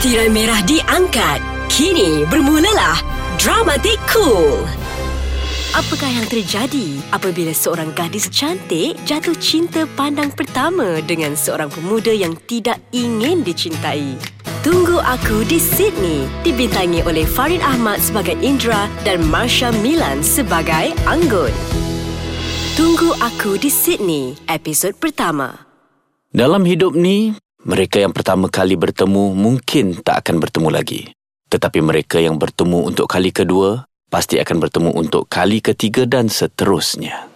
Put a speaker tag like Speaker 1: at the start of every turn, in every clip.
Speaker 1: Tirai merah diangkat. Kini bermulalah Dramatik Cool. Apakah yang terjadi apabila seorang gadis cantik jatuh cinta pandang pertama dengan seorang pemuda yang tidak ingin dicintai? Tunggu Aku di Sydney dibintangi oleh Farid Ahmad sebagai Indra dan Marsha Milan sebagai Anggun. Tunggu Aku di Sydney, episod pertama.
Speaker 2: Dalam hidup ni, mereka yang pertama kali bertemu mungkin tak akan bertemu lagi. Tetapi mereka yang bertemu untuk kali kedua pasti akan bertemu untuk kali ketiga dan seterusnya.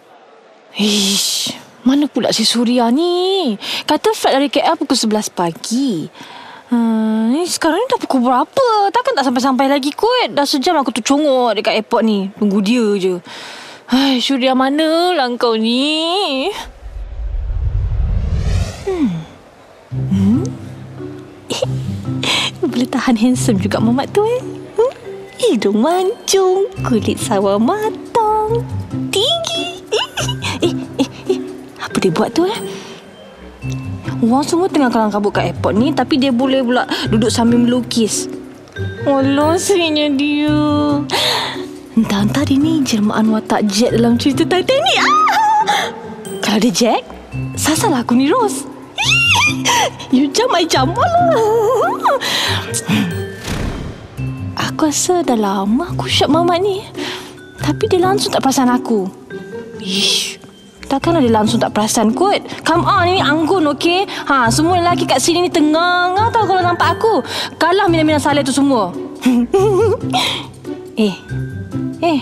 Speaker 3: Ish, mana pula si Surya ni? Kata flight dari KL pukul 11 pagi. Hmm, ni sekarang ni dah pukul berapa? Takkan tak sampai-sampai lagi kot. Dah sejam aku tu congok dekat airport ni. Tunggu dia je. Hai, Surya mana lah kau ni? Hmm. Hmm? Boleh tahan handsome juga mamat tu eh. Hmm? Hidung mancung, kulit sawah matang, tinggi. Eh, eh, eh, apa dia buat tu eh? Orang semua tengah kalang kabut kat airport ni Tapi dia boleh pula duduk sambil melukis Allah sweetnya dia Entah-entah dia ni jelmaan watak Jack dalam cerita Titanic ah! Kalau dia Jack Sasalah aku ni Rose You jam, I Alah. Aku rasa dah lama aku syap mamat ni. Tapi dia langsung tak perasan aku. Ish. Takkanlah dia langsung tak perasan kot. Come on ini anggun okey? Ha semua lelaki kat sini ni tengah tau kalau nampak aku. Kalah mina-mina saleh tu semua. Eh. Eh.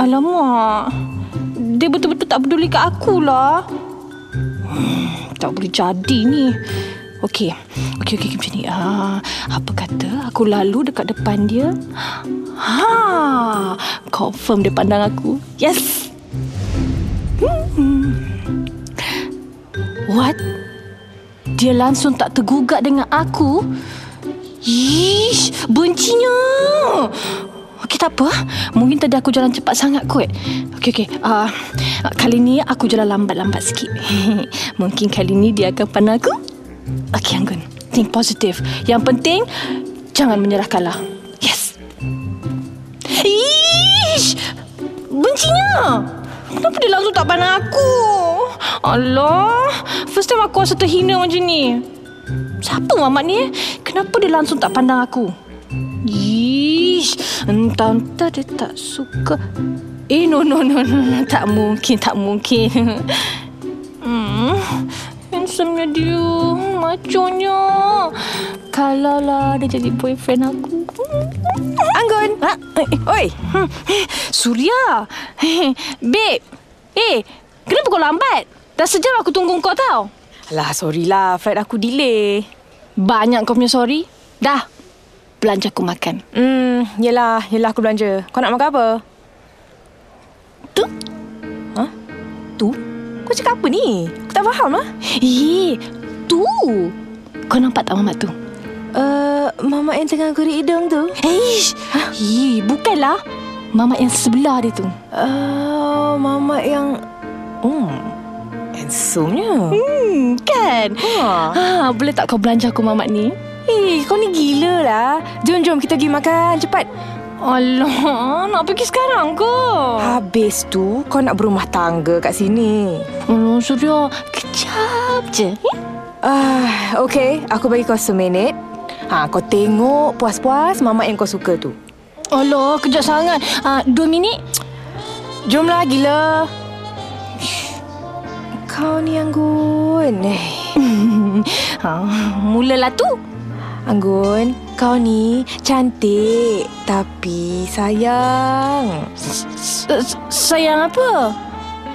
Speaker 3: Alamak. Dia betul-betul tak peduli kat aku lah Tak boleh jadi ni Okey Okey okey macam ni ha, Apa kata aku lalu dekat depan dia Ha Confirm dia pandang aku Yes Hmm. What? Dia langsung tak tergugak dengan aku? Ish, bencinya. Okey, tak apa. Mungkin tadi aku jalan cepat sangat kot. Okey, okey. Uh, kali ni aku jalan lambat-lambat sikit. Mungkin kali ni dia akan pandang aku. Okey, Anggun. Think positive. Yang penting, jangan menyerah kalah. Yes. Ish, bencinya. Kenapa dia langsung tak pandang aku? Allah, first time aku rasa terhina macam ni. Siapa mamat ni eh? Kenapa dia langsung tak pandang aku? Ish, entah-entah dia tak suka. Eh, no, no, no, no, no. Tak mungkin, tak mungkin. Hmm, handsome-nya dia. Maconya. Kalau lah dia jadi boyfriend aku.
Speaker 4: Anggun.
Speaker 3: Ha?
Speaker 4: Oi.
Speaker 3: Hmm. Surya. Babe. Eh, kenapa kau lambat? Dah sejam aku tunggu kau tau.
Speaker 4: Alah, sorry lah. Flight aku delay.
Speaker 3: Banyak kau punya sorry. Dah. Belanja aku makan.
Speaker 4: Hmm, yelah. Yelah aku belanja. Kau nak makan apa?
Speaker 3: Tu?
Speaker 4: Ha? Tu? Kau cakap apa ni? Aku tak faham lah.
Speaker 3: Eh, tu. Kau nampak tak mamat tu?
Speaker 4: Uh, Mama yang tengah gurih hidung tu.
Speaker 3: Eish. Ha? Eh, bukanlah. Mamat yang sebelah dia tu.
Speaker 4: Uh, Mama yang... Hmm, handsome-nya.
Speaker 3: Hmm, kan?
Speaker 4: Ha.
Speaker 3: Ha, boleh tak kau belanja aku mamat ni?
Speaker 4: Eh, kau ni gila lah. Jom, jom kita pergi makan. Cepat.
Speaker 3: Alah, nak pergi sekarang ke?
Speaker 4: Habis tu, kau nak berumah tangga kat sini.
Speaker 3: Alah, Surya. Kejap je. Eh?
Speaker 4: Ah, uh, okay. Aku bagi kau seminit. Ha, kau tengok puas-puas mama yang kau suka tu.
Speaker 3: Alah, kejap sangat. Uh, dua minit.
Speaker 4: Jomlah gila. Kau ni Anggun. Eh.
Speaker 3: ha, mulalah tu.
Speaker 4: Anggun, kau ni cantik tapi sayang.
Speaker 3: S- sayang apa?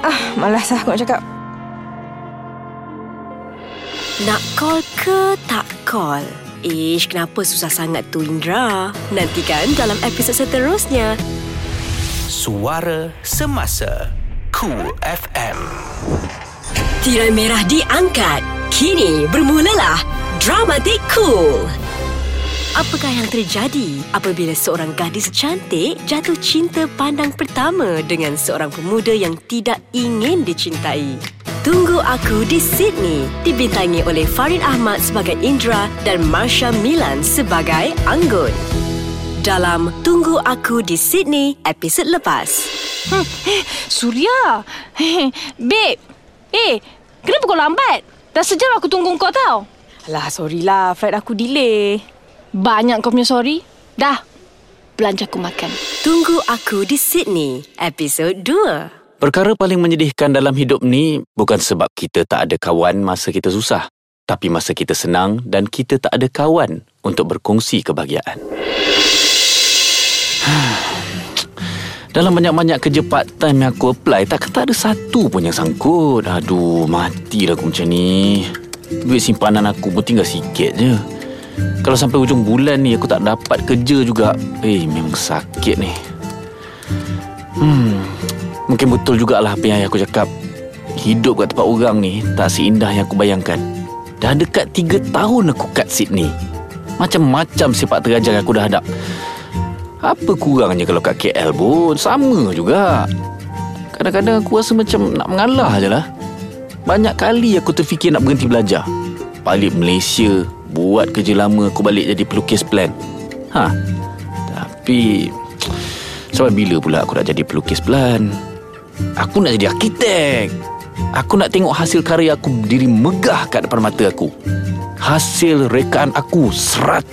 Speaker 4: Ah, malas lah aku nak cakap.
Speaker 1: Nak call ke tak call? Ish, kenapa susah sangat tu Indra? Nantikan dalam episod seterusnya.
Speaker 5: Suara Semasa Cool FM
Speaker 1: Tirai merah diangkat. Kini bermulalah Dramatik Cool. Apakah yang terjadi apabila seorang gadis cantik jatuh cinta pandang pertama dengan seorang pemuda yang tidak ingin dicintai? Tunggu Aku di Sydney dibintangi oleh Farid Ahmad sebagai Indra dan Marsha Milan sebagai Anggun. Dalam Tunggu Aku di Sydney episod lepas.
Speaker 3: Surya. Babe. Eh, kenapa kau lambat? Dah sejam aku tunggu kau tau.
Speaker 4: Alah, sorry lah. Flight aku delay.
Speaker 3: Banyak kau punya sorry. Dah. Belanja aku makan.
Speaker 1: Tunggu Aku di Sydney episod 2.
Speaker 2: Perkara paling menyedihkan dalam hidup ni bukan sebab kita tak ada kawan masa kita susah, tapi masa kita senang dan kita tak ada kawan untuk berkongsi kebahagiaan. Dalam banyak-banyak kerja part time yang aku apply, tak tak ada satu pun yang sangkut. Aduh, matilah aku macam ni. Duit simpanan aku pun tinggal sikit je. Kalau sampai hujung bulan ni aku tak dapat kerja juga. Eh, memang sakit ni. Hmm, mungkin betul jugalah apa yang aku cakap. Hidup kat tempat orang ni tak seindah yang aku bayangkan. Dah dekat tiga tahun aku kat Sydney. Macam-macam sepak terjang yang aku dah hadap. Apa kurangnya kalau kat KL pun Sama juga Kadang-kadang aku rasa macam nak mengalah je lah Banyak kali aku terfikir nak berhenti belajar. Balik Malaysia Buat kerja lama aku balik jadi pelukis plan. Ha Tapi Sampai bila pula aku nak jadi pelukis plan? Aku nak jadi arkitek. Aku nak tengok hasil karya aku berdiri megah kat depan mata aku. Hasil rekaan aku 100%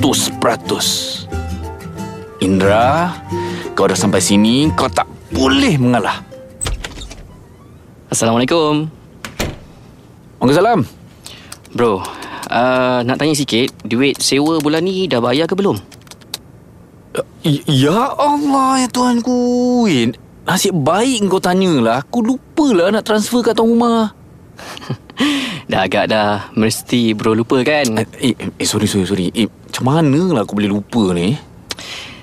Speaker 2: Indra, kau dah sampai sini, kau tak boleh mengalah.
Speaker 6: Assalamualaikum.
Speaker 2: Waalaikumsalam.
Speaker 6: Bro, uh, nak tanya sikit, duit sewa bulan ni dah bayar ke belum?
Speaker 2: Ya Allah, ya Tuhanku. Eh, nasib baik kau tanyalah. Aku lupalah nak transfer kat tuan rumah.
Speaker 6: dah agak dah. Mesti bro lupa kan?
Speaker 2: Eh, eh, eh sorry, sorry, sorry. Eh, macam mana lah aku boleh lupa ni?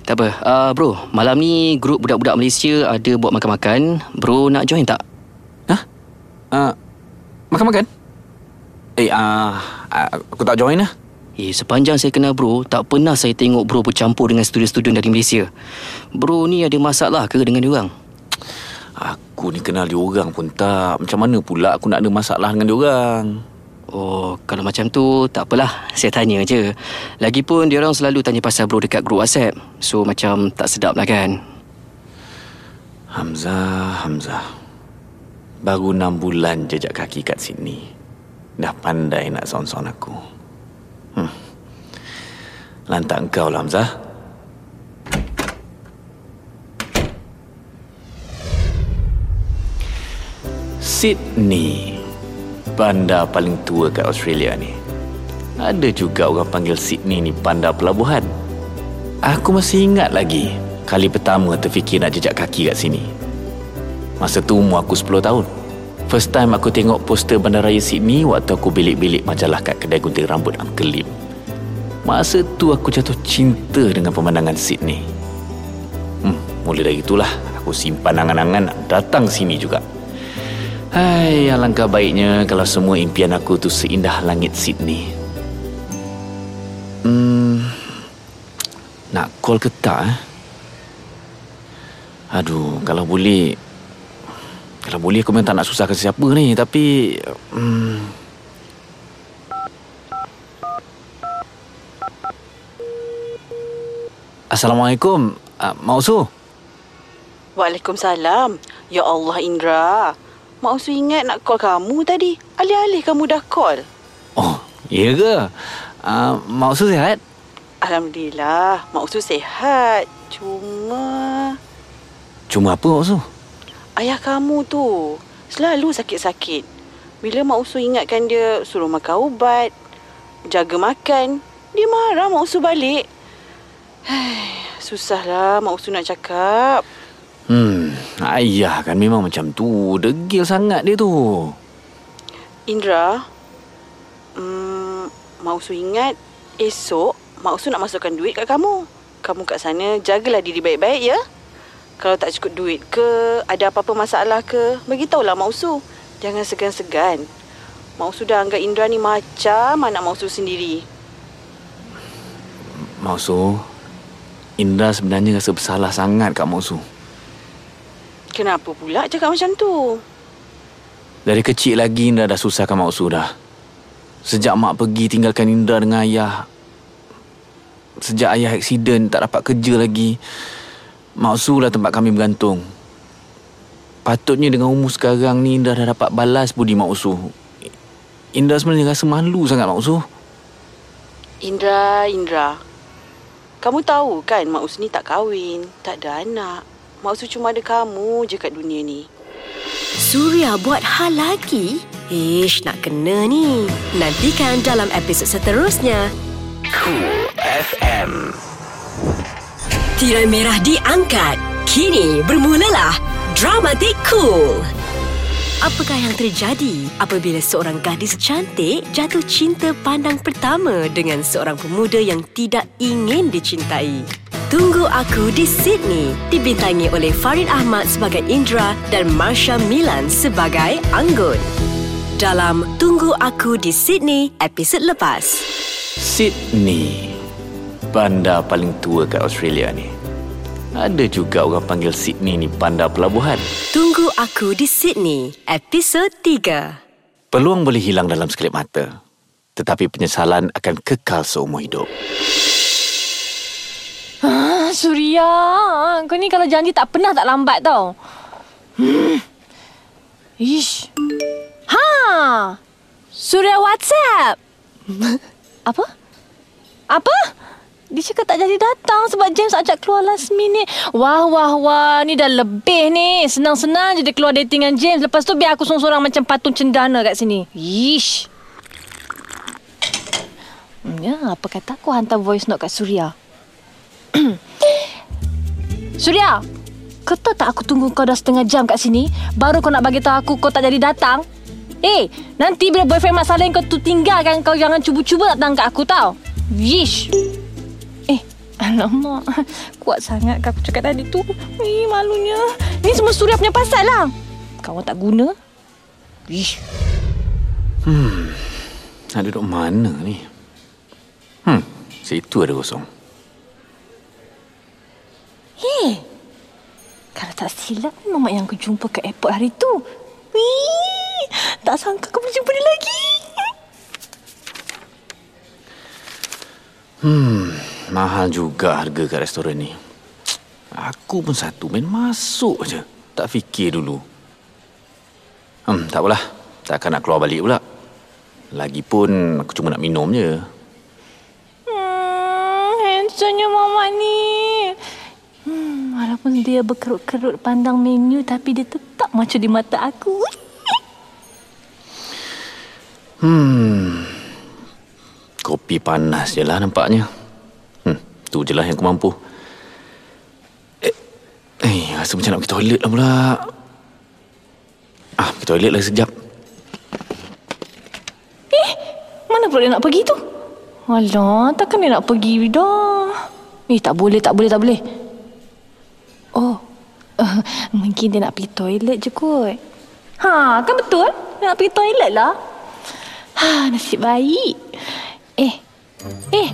Speaker 6: Tak apa. Uh, bro, malam ni grup budak-budak Malaysia ada buat makan-makan. Bro nak join tak?
Speaker 2: Hah? Uh, makan-makan? Eh, uh, aku tak join lah.
Speaker 6: Eh, sepanjang saya kenal bro, tak pernah saya tengok bro bercampur dengan student-student dari Malaysia. Bro ni ada masalah ke dengan diorang?
Speaker 2: Aku ni kenal diorang pun tak. Macam mana pula aku nak ada masalah dengan diorang?
Speaker 6: Oh, kalau macam tu, tak apalah. Saya tanya je. Lagipun, diorang selalu tanya pasal bro dekat grup WhatsApp. So, macam tak sedap lah kan?
Speaker 2: Hamzah, Hamzah. Baru enam bulan jejak kaki kat sini. Dah pandai nak son-son aku. Hmm. Lantak engkau lah, Hamzah. Sydney. Bandar paling tua kat Australia ni. Ada juga orang panggil Sydney ni bandar pelabuhan. Aku masih ingat lagi kali pertama terfikir nak jejak kaki kat sini. Masa tu umur aku 10 tahun. First time aku tengok poster bandaraya Sydney waktu aku bilik-bilik majalah kat kedai gunting rambut Uncle Lim. Masa tu aku jatuh cinta dengan pemandangan Sydney. Hmm, mula dari itulah aku simpan angan-angan nak datang sini juga. Hai, alangkah baiknya kalau semua impian aku tu seindah langit Sydney. Hmm, nak call ke tak? Eh? Aduh, kalau boleh... Kalau boleh aku memang tak nak susahkan siapa ni, tapi... Hmm, Assalamualaikum, uh, Mak Usu.
Speaker 7: Waalaikumsalam. Ya Allah Indra. Mak Usu ingat nak call kamu tadi. Alih-alih kamu dah call.
Speaker 2: Oh, iya ke? Uh, Mak Usu sihat?
Speaker 7: Alhamdulillah. Mak Usu sihat. Cuma...
Speaker 2: Cuma apa Mak Usu?
Speaker 7: Ayah kamu tu selalu sakit-sakit. Bila Mak Usu ingatkan dia suruh makan ubat, jaga makan, dia marah Mak Usu balik. Susahlah Mak Usu nak cakap.
Speaker 2: Hmm, ayah kan memang macam tu. Degil sangat dia tu.
Speaker 7: Indra, hmm, Mak Usu ingat esok Mak Usu nak masukkan duit kat kamu. Kamu kat sana jagalah diri baik-baik ya. Kalau tak cukup duit ke, ada apa-apa masalah ke, beritahulah Mak Usu. Jangan segan-segan. Mak Usu dah anggap Indra ni macam anak Mak Usu sendiri.
Speaker 2: Mak Usu, Indra sebenarnya rasa bersalah sangat kat Mak Usu.
Speaker 7: Kenapa pula cakap macam tu?
Speaker 2: Dari kecil lagi Indra dah susahkan Mak Usu dah. Sejak mak pergi tinggalkan Indra dengan ayah. Sejak ayah aksiden tak dapat kerja lagi. Mak Usu lah tempat kami bergantung. Patutnya dengan umur sekarang ni Indra dah dapat balas budi Mak Usu. Indra sebenarnya rasa malu sangat Mak Usu.
Speaker 7: Indra, Indra. Kamu tahu kan Mak Usni tak kahwin, tak ada anak. Mak Usu cuma ada kamu je kat dunia ni.
Speaker 1: Surya buat hal lagi? Ish, nak kena ni. Nantikan dalam episod seterusnya.
Speaker 5: Cool FM.
Speaker 1: Tirai merah diangkat. Kini bermulalah Dramatik Cool. Apakah yang terjadi apabila seorang gadis cantik jatuh cinta pandang pertama dengan seorang pemuda yang tidak ingin dicintai? Tunggu Aku di Sydney dibintangi oleh Farid Ahmad sebagai Indra dan Marsha Milan sebagai Anggun. Dalam Tunggu Aku di Sydney episod lepas.
Speaker 2: Sydney. Bandar paling tua kat Australia ni. Ada juga orang panggil Sydney ni bandar pelabuhan.
Speaker 1: Tunggu Aku di Sydney episod 3.
Speaker 2: Peluang boleh hilang dalam sekelip mata. Tetapi penyesalan akan kekal seumur hidup.
Speaker 3: Ah, Surya, kau ni kalau janji tak pernah tak lambat tau. Hmm. Ish. Ha! Surya WhatsApp. Apa? Apa? Dia cakap tak jadi datang sebab James ajak keluar last minute. Wah, wah, wah. Ni dah lebih ni. Senang-senang je dia keluar dating dengan James. Lepas tu biar aku sorang-sorang macam patung cendana kat sini. Ish. Hmm, Ya, apa kata aku hantar voice note kat Surya? Surya, kau tahu tak aku tunggu kau dah setengah jam kat sini Baru kau nak bagi tahu aku kau tak jadi datang Eh, nanti bila boyfriend Mak Saleh kau tu tinggalkan Kau jangan cuba-cuba datang kat aku tau Yish alamak Kuat sangat kau aku cakap tadi tu Ih, malunya Ni semua Surya punya pasal lah Kawan tak guna Yish
Speaker 2: Nak duduk mana ni? Hmm, situ ada kosong.
Speaker 3: Hei, kalau tak silap ni mamak yang aku jumpa kat airport hari tu. Wih, tak sangka aku boleh jumpa dia lagi.
Speaker 2: Mahal juga harga kat restoran ni. Aku pun satu main masuk je. Tak fikir dulu. Hmm, tak apalah. Takkan nak keluar balik pula. Lagipun aku cuma nak minum je.
Speaker 3: Hmm, handsomenya mamak ni. Hmm, walaupun dia berkerut-kerut pandang menu tapi dia tetap macam di mata aku.
Speaker 2: Hmm. Kopi panas je lah nampaknya. Hmm, tu je lah yang aku mampu. Eh, eh rasa macam nak pergi toilet lah pula. Ah, pergi toilet lah sekejap.
Speaker 3: Mana pula dia nak pergi tu? Alah, takkan dia nak pergi dah. Eh, tak boleh, tak boleh, tak boleh. Oh, uh, mungkin dia nak pergi toilet je kot. Ha, kan betul? Dia nak pergi toilet lah. Ha, nasib baik. Eh, eh.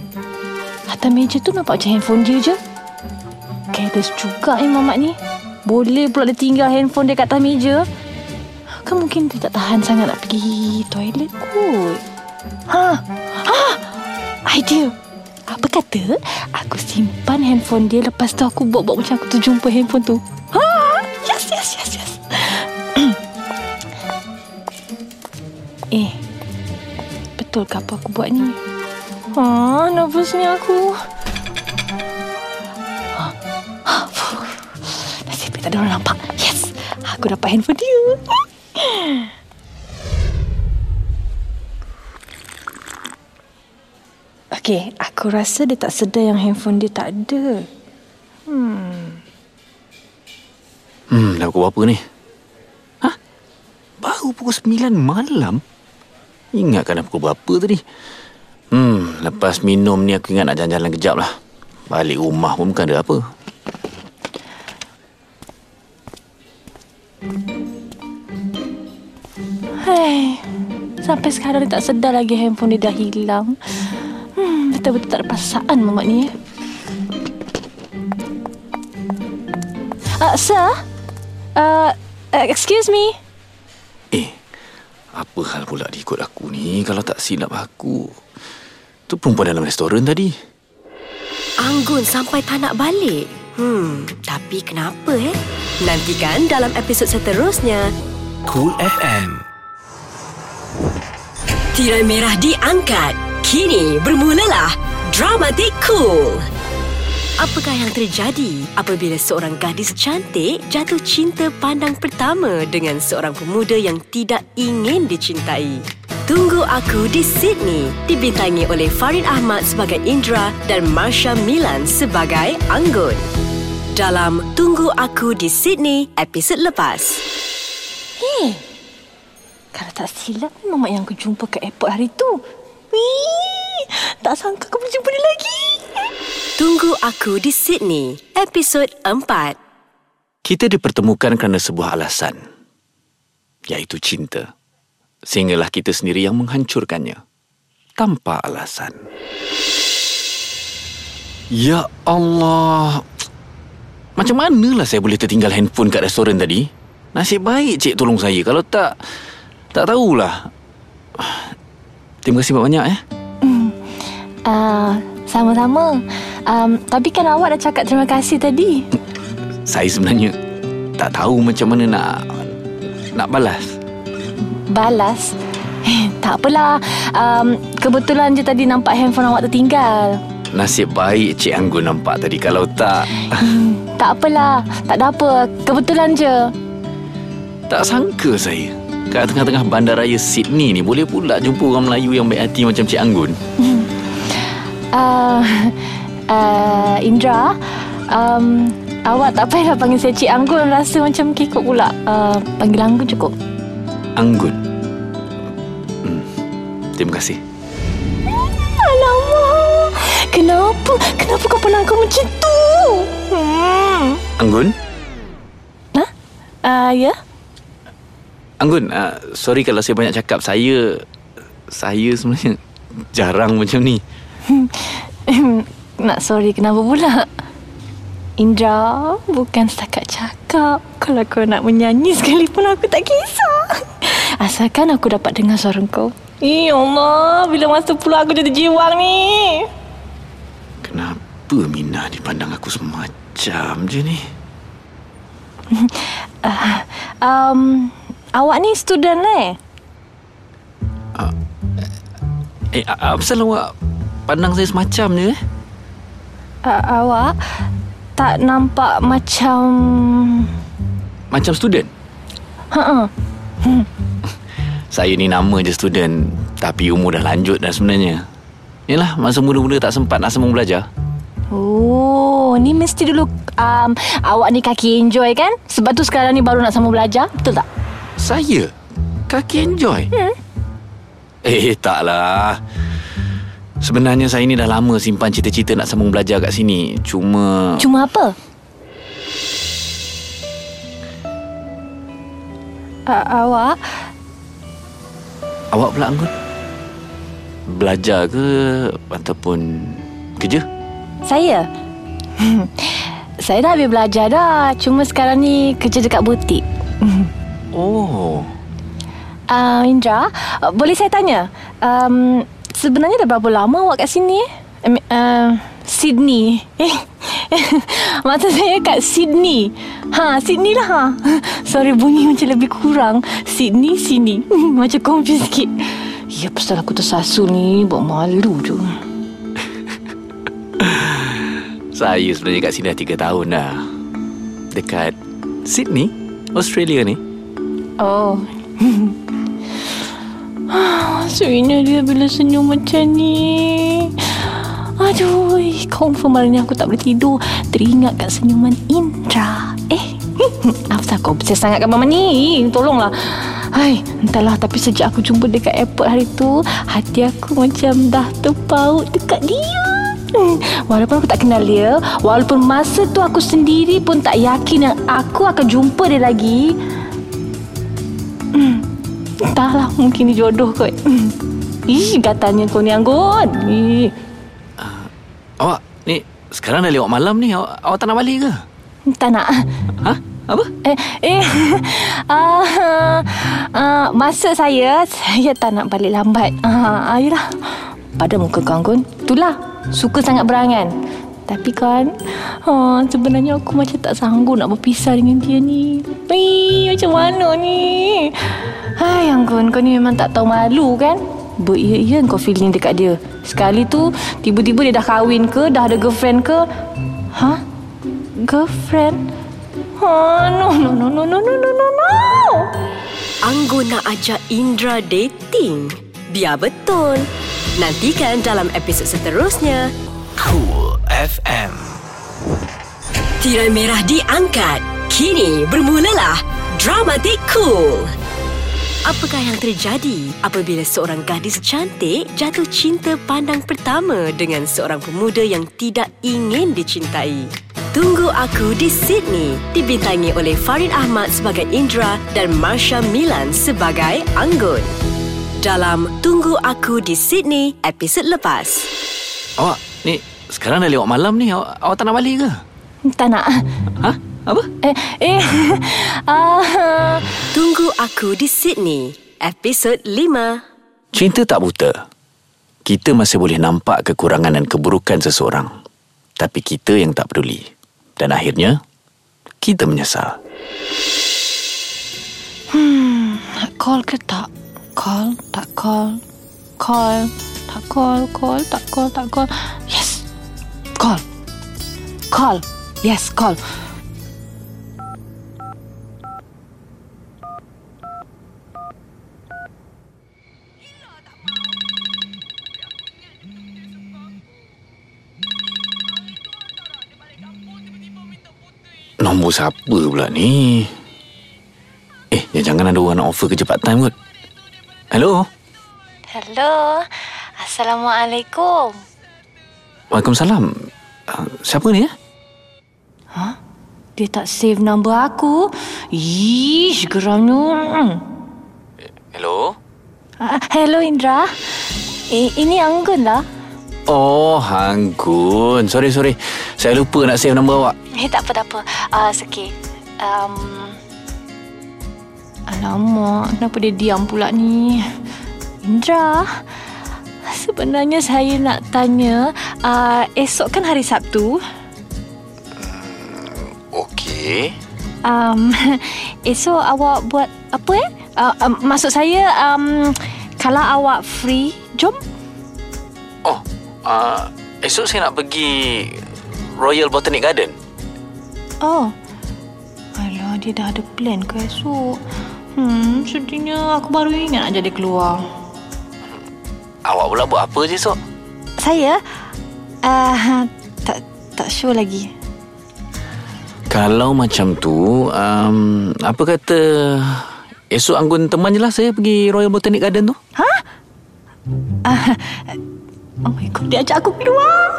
Speaker 3: Atas meja tu nampak macam handphone dia je. Careless juga eh mamak ni. Boleh pula dia tinggal handphone dia kat atas meja. Kan mungkin dia tak tahan sangat nak pergi toilet kot. Ha, ha, idea. Apa kata aku simpan handphone dia lepas tu aku buat-buat macam aku tu jumpa handphone tu. Ha, yes, yes, yes, yes. eh, betul ke apa aku buat ni? Ha, nervousnya aku. Ha, ha, fuh. Nasib baik tak ada orang nampak. Yes, aku dapat handphone dia. Okey, aku rasa dia tak sedar yang handphone dia tak ada.
Speaker 2: Hmm, dah pukul berapa ni? Hah? Baru pukul 9 malam? Ingatkan dah pukul berapa tadi? Hmm, lepas minum ni aku ingat nak jalan-jalan kejap lah. Balik rumah pun bukan ada apa.
Speaker 3: Hei, sampai sekarang dia tak sedar lagi handphone dia dah hilang. Hmm, betul-betul tak ada perasaan mamak ni. Uh, sir? Uh, uh, excuse me?
Speaker 2: Eh, Apa hal pula dia ikut aku ni Kalau tak silap aku Tu perempuan dalam restoran tadi
Speaker 1: Anggun sampai tak nak balik. Hmm, tapi kenapa eh? Nantikan dalam episod seterusnya.
Speaker 5: Cool FM.
Speaker 1: Tirai merah diangkat. Kini bermulalah Dramatik Cool. Apakah yang terjadi apabila seorang gadis cantik jatuh cinta pandang pertama dengan seorang pemuda yang tidak ingin dicintai? Tunggu Aku di Sydney dibintangi oleh Farid Ahmad sebagai Indra dan Marsha Milan sebagai Anggun. Dalam Tunggu Aku di Sydney episod lepas.
Speaker 3: Hei, kalau tak silap mamak yang aku jumpa kat airport hari tu. Wih, tak sangka aku berjumpa dia lagi.
Speaker 1: Tunggu Aku di Sydney episod 4.
Speaker 2: Kita dipertemukan kerana sebuah alasan Iaitu cinta. Sehinggalah kita sendiri yang menghancurkannya Tanpa alasan. Ya Allah. Macam manalah saya boleh tertinggal handphone kat restoran tadi? Nasib baik cik tolong saya. Kalau tak Tak tahulah. Terima kasih banyak eh.
Speaker 3: Uh, sama-sama. Um, tapi kan awak dah cakap terima kasih tadi.
Speaker 2: Saya sebenarnya Tak tahu macam mana nak Nak balas
Speaker 3: Balas. Eh, tak apalah. Um, kebetulan je tadi nampak handphone awak tertinggal.
Speaker 2: Nasib baik Cik Anggun nampak tadi Kalau tak
Speaker 3: Hmm, tak apalah. Tak ada apa. Kebetulan je.
Speaker 2: Tak sangka saya Kat tengah-tengah bandaraya Sydney ni Boleh pula jumpa orang Melayu yang baik hati macam Cik Anggun
Speaker 3: Uh, uh, Indra, um, awak tak payahlah panggil saya Cik Anggun. Rasa macam kekok pula. Uh, panggil Anggun cukup.
Speaker 2: Anggun hmm. Terima kasih
Speaker 3: Alamak. Kenapa? Kenapa kau pernah kau macam tu? Hmm.
Speaker 2: Anggun
Speaker 3: Uh, ya?
Speaker 2: Anggun uh, Sorry kalau saya banyak cakap Saya Saya sebenarnya Jarang macam ni
Speaker 3: Nak sorry kenapa pula? Indra, bukan setakat cakap. Kalau kau nak menyanyi sekalipun aku tak kisah. Asalkan aku dapat dengar suara kau. Ya Allah, bila masa pula aku jadi jiwang ni?
Speaker 2: Kenapa Mina dipandang aku semacam je ni
Speaker 3: Um, awak ni student eh?
Speaker 2: Eh a- apa pasal awak Pandang saya semacam je eh
Speaker 3: Uh, awak tak nampak macam...
Speaker 2: Macam student
Speaker 3: Ha
Speaker 2: Saya ni nama je student Tapi umur dah lanjut dah sebenarnya Yelah masa muda-muda tak sempat nak sambung belajar
Speaker 3: Oh, ni mesti dulu um, awak ni kaki enjoy kan? Sebab tu sekarang ni baru nak sama belajar, betul tak?
Speaker 2: Saya? Kaki enjoy? Hmm. Eh taklah Sebenarnya saya ni dah lama simpan cita-cita nak sambung belajar kat sini. Cuma
Speaker 3: Cuma apa? Uh, awak?
Speaker 2: Awak pula Anggun? Belajar ke Ataupun Kerja?
Speaker 3: Saya? Saya dah habis belajar dah. Cuma sekarang ni kerja dekat butik.
Speaker 2: Oh.
Speaker 3: Uh, Indra uh, Boleh saya tanya? Um, Sebenarnya dah berapa lama awak kat sini eh? Uh, Sydney. Eh Maksud saya kat Sydney. Ha Sydney lah ha. Sorry bunyi macam lebih kurang. Sydney sini Macam confused sikit. Ya pasal aku tersasul ni Buat malu je.
Speaker 2: Saya sebenarnya kat sini dah 3 tahun dah. Dekat Sydney Australia ni.
Speaker 3: Oh Sweetnya dia bila senyum macam ni. Aduh Confirm hari ni aku tak boleh tidur. Teringat kat senyuman Indra. Eh Apa kau obses sangat kat mama ni. Tolonglah. Hai, entahlah tapi sejak aku jumpa dekat airport hari tu Hati aku macam dah terpaut dekat dia. Walaupun aku tak kenal dia Walaupun masa tu aku sendiri pun tak yakin yang aku akan jumpa dia lagi. Hmm, Entahlah mungkin ni jodoh kot. Ih gatalnya kau ni Anggun. Ih,
Speaker 2: Awak ni Sekarang dah lewat malam ni. Awak, awak tak nak balik ke?
Speaker 3: Tak nak.
Speaker 2: Ha?
Speaker 6: Apa?
Speaker 3: Eh, eh. Uh, uh, Maksud saya Saya tak nak balik lambat. Uh, Ayolah. Pada muka kau Anggun Itulah. Suka sangat berangan Tapi kan uh, Sebenarnya aku macam tak sanggup Nak berpisah dengan dia ni Ih, Macam mana ni Hai Anggun Kau ni memang tak tahu malu kan Beria-ia kau feeling dekat dia Sekali tu Tiba-tiba dia dah kahwin ke Dah ada girlfriend ke Hah? Girlfriend? Oh, no, no, no, no, no, no, no, no, no.
Speaker 1: Anggun nak ajak Indra dating? Biar betul. Nantikan dalam episod seterusnya.
Speaker 5: Cool FM.
Speaker 1: Tirai merah diangkat. Kini bermulalah Dramatik Cool. Apakah yang terjadi apabila seorang gadis cantik jatuh cinta pandang pertama dengan seorang pemuda yang tidak ingin dicintai? Tunggu Aku di Sydney dibintangi oleh Farid Ahmad sebagai Indra dan Marsha Milan sebagai Anggun. Dalam Tunggu Aku di Sydney episod lepas.
Speaker 2: Awak, ni sekarang dah lewat malam ni. Awak, awak tak nak balik ke?
Speaker 3: Tak nak.
Speaker 2: Ha? Apa?
Speaker 3: Eh, eh. Uh,
Speaker 1: Tunggu Aku di Sydney episod 5.
Speaker 2: Cinta tak buta. Kita masih boleh nampak kekurangan dan keburukan seseorang. Tapi kita yang tak peduli. Dan akhirnya, kita menyesal.
Speaker 3: call ke tak? Call, tak call. Call, tak call, call, tak call, tak call. Yes. Call. Call. Yes, call.
Speaker 2: Nombor siapa pula ni? Eh, ya jangan ada orang nak offer kerja part time kot. Hello?
Speaker 3: Hello. Assalamualaikum.
Speaker 2: Waalaikumsalam. Uh, siapa ni ya?
Speaker 3: Dia tak save nombor aku. Ish, geramnya.
Speaker 2: Hello?
Speaker 3: Uh, hello Indra. Eh, ini Anggun lah.
Speaker 2: Oh, Anggun. Sorry, sorry. Saya lupa nak save nombor awak.
Speaker 3: Eh, tak apa, tak apa. Uh, it's okay. Um, alamak, kenapa dia diam pula ni? Indra, sebenarnya saya nak tanya, uh, esok kan hari Sabtu?
Speaker 2: Okey.
Speaker 3: Um, esok awak buat apa eh? Uh, um, maksud saya, um, kalau awak free, jom.
Speaker 2: Oh, uh, esok saya nak pergi Royal Botanic Garden.
Speaker 3: Oh. Alah, dia dah ada plan ke esok? Hmm, sedihnya aku baru ingat nak jadi keluar.
Speaker 2: Awak pula buat apa je esok?
Speaker 3: Saya? Uh, tak tak sure lagi.
Speaker 2: Kalau macam tu, um, apa kata esok Anggun teman je lah saya pergi Royal Botanic Garden tu.
Speaker 3: Oh my god, dia ajak aku keluar.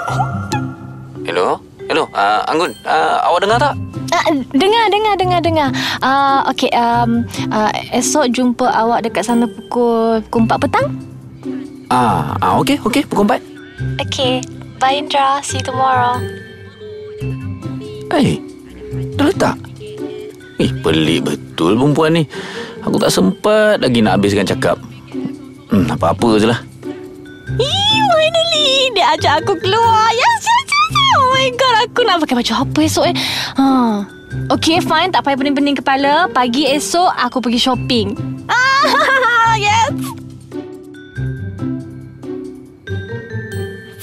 Speaker 2: Hello? Hello, uh, Anggun, uh, awak dengar tak?
Speaker 3: Uh, dengar, dengar, dengar, dengar. Uh, okay, um, uh, esok jumpa awak dekat sana pukul, pukul 4 petang?
Speaker 2: Ah, ah okey, okey, pukul 4.
Speaker 3: Okay, bye Indra. See you tomorrow.
Speaker 2: Eh, dah letak? Eh, pelik betul perempuan ni. Aku tak sempat lagi nak habiskan cakap. Hmm, apa-apa je lah.
Speaker 3: Ih, finally Dia ajak aku keluar Yes, yes, yes Oh my god Aku nak pakai baju apa esok eh ha. Okay, fine Tak payah pening-pening kepala Pagi esok Aku pergi shopping ah, Yes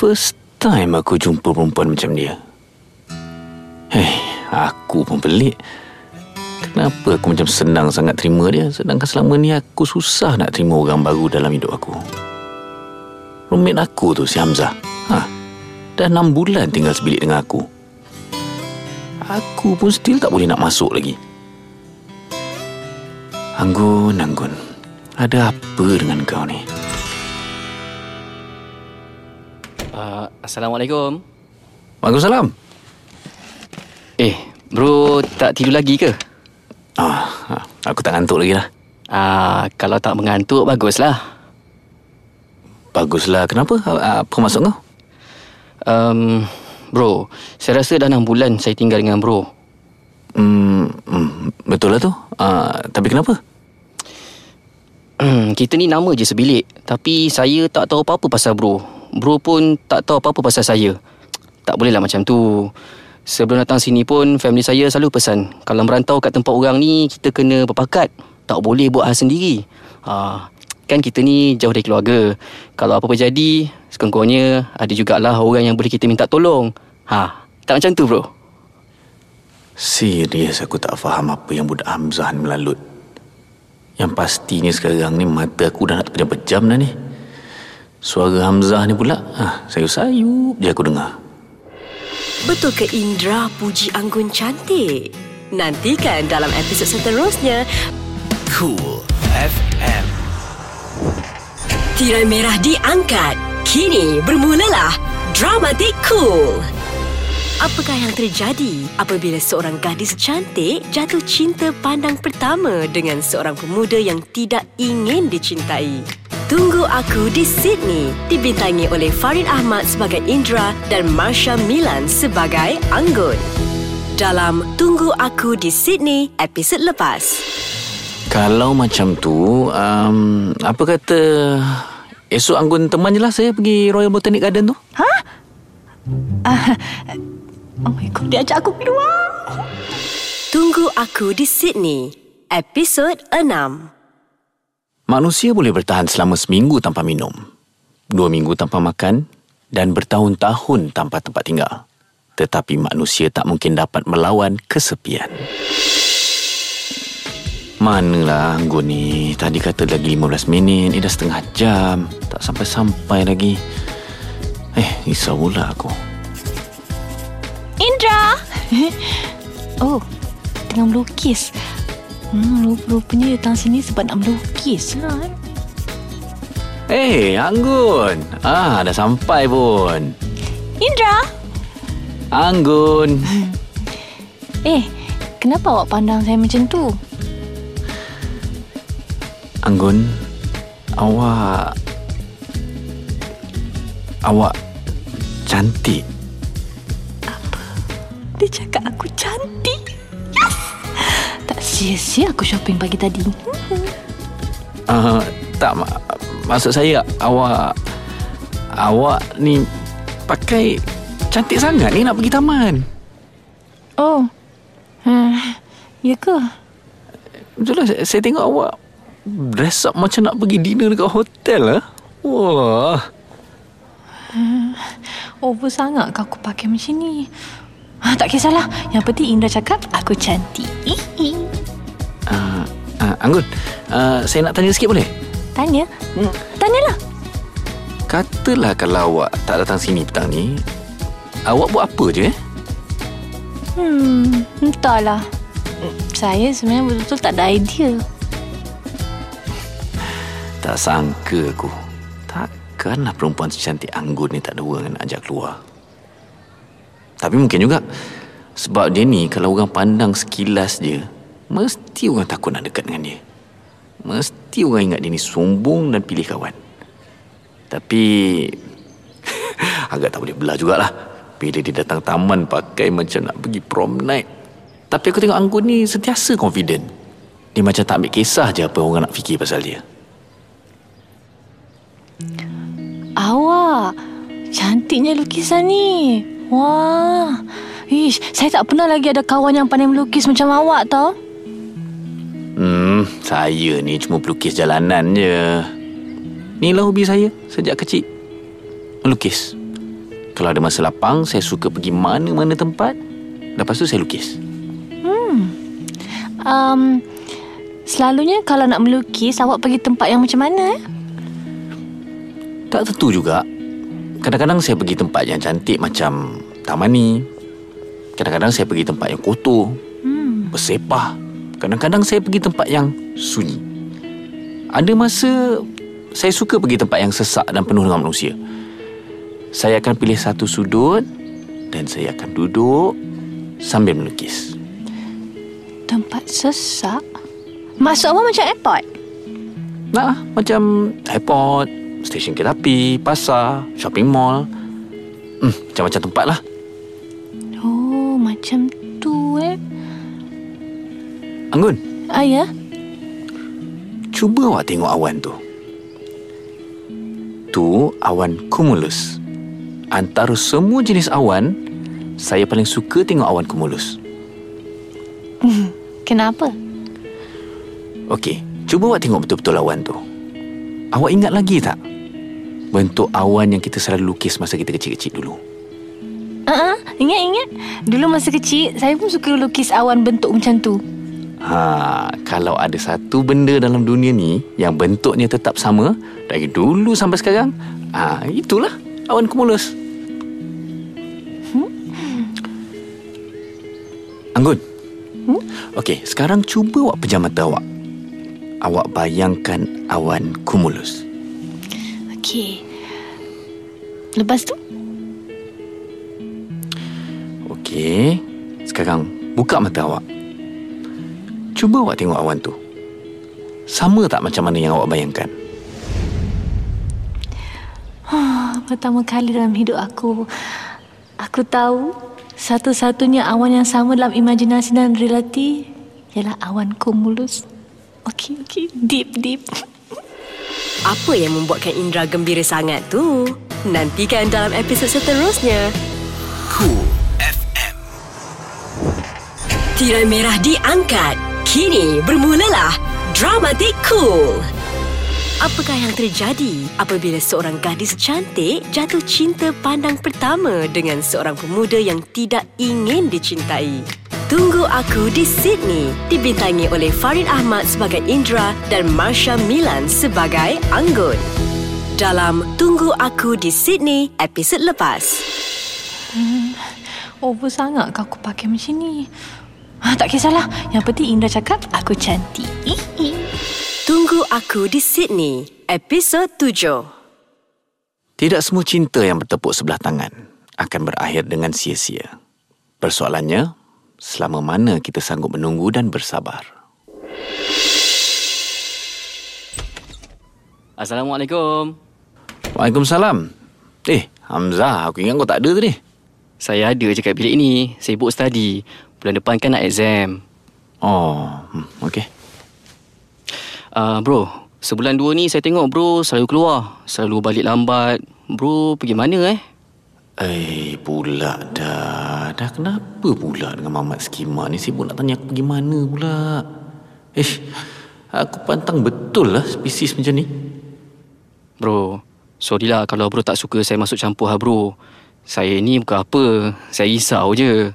Speaker 2: First time aku jumpa perempuan macam dia. Hei, aku pun pelik. Kenapa aku macam senang sangat terima dia sedangkan selama ni aku susah nak terima orang baru dalam hidup aku. Roommate aku tu si Hamzah. Ha, dah 6 bulan tinggal sebilik dengan aku. Aku pun still tak boleh nak masuk lagi. Anggun, Anggun. Ada apa dengan kau ni?
Speaker 6: Uh, Assalamualaikum.
Speaker 2: Waalaikumsalam.
Speaker 6: Eh, bro tak tidur lagi ke?
Speaker 2: Ah, ah, aku tak ngantuk lagi lah.
Speaker 6: Ah, kalau tak mengantuk baguslah.
Speaker 2: Baguslah. Kenapa? Ah, Apa maksud kau?
Speaker 6: Um, bro, saya rasa dah 6 bulan saya tinggal dengan bro.
Speaker 2: Hmm, hmm betul lah tu. Uh, tapi kenapa?
Speaker 6: Hmm, kita ni nama je sebilik. Tapi saya tak tahu apa-apa pasal bro. Bro pun tak tahu apa-apa pasal saya. Tak bolehlah macam tu. Sebelum datang sini pun, family saya selalu pesan. Kalau merantau kat tempat orang ni, kita kena berpakat. Tak boleh buat hal sendiri. Ha, kan kita ni jauh dari keluarga. Kalau apa-apa jadi, sekurang-kurangnya ada jugalah orang yang boleh kita minta tolong. Ha, tak macam tu bro.
Speaker 2: Serius aku tak faham apa yang budak Hamzah ni melalut. Yang pastinya sekarang ni mata aku dah nak terpejam-pejam dah ni. Suara Hamzah ni pula, ah, sayup-sayup je aku dengar.
Speaker 1: Betul ke Indra puji Anggun cantik? Nantikan dalam episod seterusnya.
Speaker 5: Cool FM.
Speaker 1: Tirai merah diangkat. Kini bermulalah Dramatik Cool. Apakah yang terjadi apabila seorang gadis cantik jatuh cinta pandang pertama dengan seorang pemuda yang tidak ingin dicintai? Tunggu Aku di Sydney dibintangi oleh Farid Ahmad sebagai Indra dan Marsha Milan sebagai Anggun. Dalam Tunggu Aku di Sydney episod lepas.
Speaker 2: Kalau macam tu, um, apa kata esok Anggun teman je lah saya pergi Royal Botanic Garden tu?
Speaker 3: Oh my god, dia ajak aku keluar.
Speaker 1: Tunggu Aku di Sydney episod 6.
Speaker 2: Manusia boleh bertahan selama seminggu tanpa minum, dua minggu tanpa makan dan bertahun-tahun tanpa tempat tinggal. Tetapi manusia tak mungkin dapat melawan kesepian. Manalah Anggun ni Tadi kata lagi 15 minit Ini dah setengah jam Tak sampai-sampai lagi Eh, risau pula aku
Speaker 3: Indra. oh, tengah melukis. Hmm, rup- rupanya datang sini sebab nak melukis lah. eh.
Speaker 2: Eh, Anggun Ah, dah sampai pun
Speaker 3: Indra.
Speaker 2: Anggun
Speaker 3: Eh, kenapa awak pandang saya macam tu?
Speaker 2: Anggun Awak Awak Cantik
Speaker 3: Dia cakap aku cantik. Sia-sia aku shopping pagi tadi.
Speaker 2: uh, Tak mak Maksud saya Awak Awak ni Pakai Cantik sangat ni nak pergi taman
Speaker 3: Oh. Hmm, ya ke?
Speaker 2: Betul lah saya, tengok awak Dress up macam nak pergi dinner dekat hotel lah Wah
Speaker 3: Over sangat ke aku pakai macam ni? Ah, tak kisahlah. Yang penting Indra cakap aku cantik.
Speaker 2: Uh, uh, Anggun uh, Saya nak tanya sikit boleh?
Speaker 3: Tanya? Hmm. Tanyalah.
Speaker 2: Katalah kalau awak tak datang sini petang ni Awak buat apa je eh?
Speaker 3: Hmm, entahlah. Saya sebenarnya betul-betul tak ada idea.
Speaker 2: Tak sangka aku Takkanlah perempuan secantik Anggun ni tak ada orang nak ajak keluar Tapi mungkin juga Sebab dia ni kalau orang pandang sekilas je Mesti orang takut nak dekat dengan dia. Mesti orang ingat dia ni sombong dan pilih kawan. Tapi Agak tak boleh belah jugalah. Bila dia datang taman pakai macam nak pergi prom night. Tapi aku tengok Anggun ni sentiasa confident. Dia macam tak ambil kisah je apa orang nak fikir pasal dia.
Speaker 3: Awak, cantiknya lukisan ni. Wah. Ish, saya tak pernah lagi ada kawan yang pandai melukis macam awak tau.
Speaker 2: Hmm, saya ni cuma pelukis jalanan je. Inilah hobi saya sejak kecil. Melukis. Kalau ada masa lapang, saya suka pergi mana-mana tempat. Lepas tu saya lukis.
Speaker 3: Um, selalunya kalau nak melukis, awak pergi tempat yang macam mana? Eh?
Speaker 2: Tak tentu juga. Kadang-kadang saya pergi tempat yang cantik macam taman ni. Kadang-kadang saya pergi tempat yang kotor. Hmm. Bersepah. Kadang-kadang saya pergi tempat yang sunyi. Ada masa saya suka pergi tempat yang sesak dan penuh dengan manusia. Saya akan pilih satu sudut dan saya akan duduk sambil melukis.
Speaker 3: Tempat sesak? Maksud awak macam airport?
Speaker 2: Nah, macam airport, stesen kereta api, pasar, shopping mall. Hmm, macam-macam tempat lah.
Speaker 3: Oh, macam tu eh.
Speaker 2: Anggun,
Speaker 3: Ah, ya?
Speaker 2: cuba awak tengok awan tu. Tu awan cumulus. Antara semua jenis awan, saya paling suka tengok awan cumulus.
Speaker 3: Kenapa?
Speaker 2: Okey, cuba awak tengok betul-betul awan tu. Awak ingat lagi tak? Bentuk awan yang kita selalu lukis masa kita kecil-kecil dulu.
Speaker 3: Ah, uh ingat ingat. Dulu masa kecil saya pun suka lukis awan bentuk macam tu.
Speaker 2: Ha, kalau ada satu benda dalam dunia ni yang bentuknya tetap sama dari dulu sampai sekarang, ha, itulah awan cumulus. Anggun. Hmm? Okey, sekarang cuba awak pejam mata awak. Awak bayangkan awan cumulus.
Speaker 3: Okey. Lepas tu?
Speaker 2: Okey. Sekarang buka mata awak. Cuba awak tengok awan tu. Sama tak macam mana yang awak bayangkan?
Speaker 3: Pertama kali dalam hidup aku Aku tahu Satu-satunya awan yang sama dalam imajinasi dan realiti Ialah awan cumulus Okey, okey Deep, deep
Speaker 1: Apa yang membuatkan Indra gembira sangat tu? Nantikan dalam episod seterusnya.
Speaker 5: Cool FM.
Speaker 1: Tirai merah diangkat. Kini bermulalah Dramatik Cool. Apakah yang terjadi apabila seorang gadis cantik jatuh cinta pandang pertama dengan seorang pemuda yang tidak ingin dicintai? Tunggu Aku di Sydney dibintangi oleh Farid Ahmad sebagai Indra dan Marsha Milan sebagai Anggun. Dalam Tunggu Aku di Sydney episod lepas.
Speaker 3: Over sangat ke aku pakai macam ni ha, Tak kisahlah Yang penting Indra cakap Aku cantik
Speaker 1: Tunggu Aku di Sydney episod 7.
Speaker 2: Tidak semua cinta yang bertepuk sebelah tangan akan berakhir dengan sia-sia. Persoalannya, selama mana kita sanggup menunggu dan bersabar.
Speaker 6: Assalamualaikum.
Speaker 2: Waalaikumsalam. Eh, Hamzah, aku ingat kau tak ada tadi.
Speaker 6: Saya ada je kat bilik ni. Sibuk study. Bulan depan kan nak exam.
Speaker 2: Oh, hmm, okey.
Speaker 6: Uh, bro, sebulan dua ni saya tengok bro selalu keluar. Selalu balik lambat. Bro pergi mana eh?
Speaker 2: Eh, pula dah. Dah kenapa pula dengan Mamat Skima ni sibuk nak tanya aku pergi mana pula? Eh, aku pantang betul lah spesies macam ni.
Speaker 6: Bro, sorry lah kalau bro tak suka saya masuk campur ha bro. Saya ni bukan apa. Saya risau je.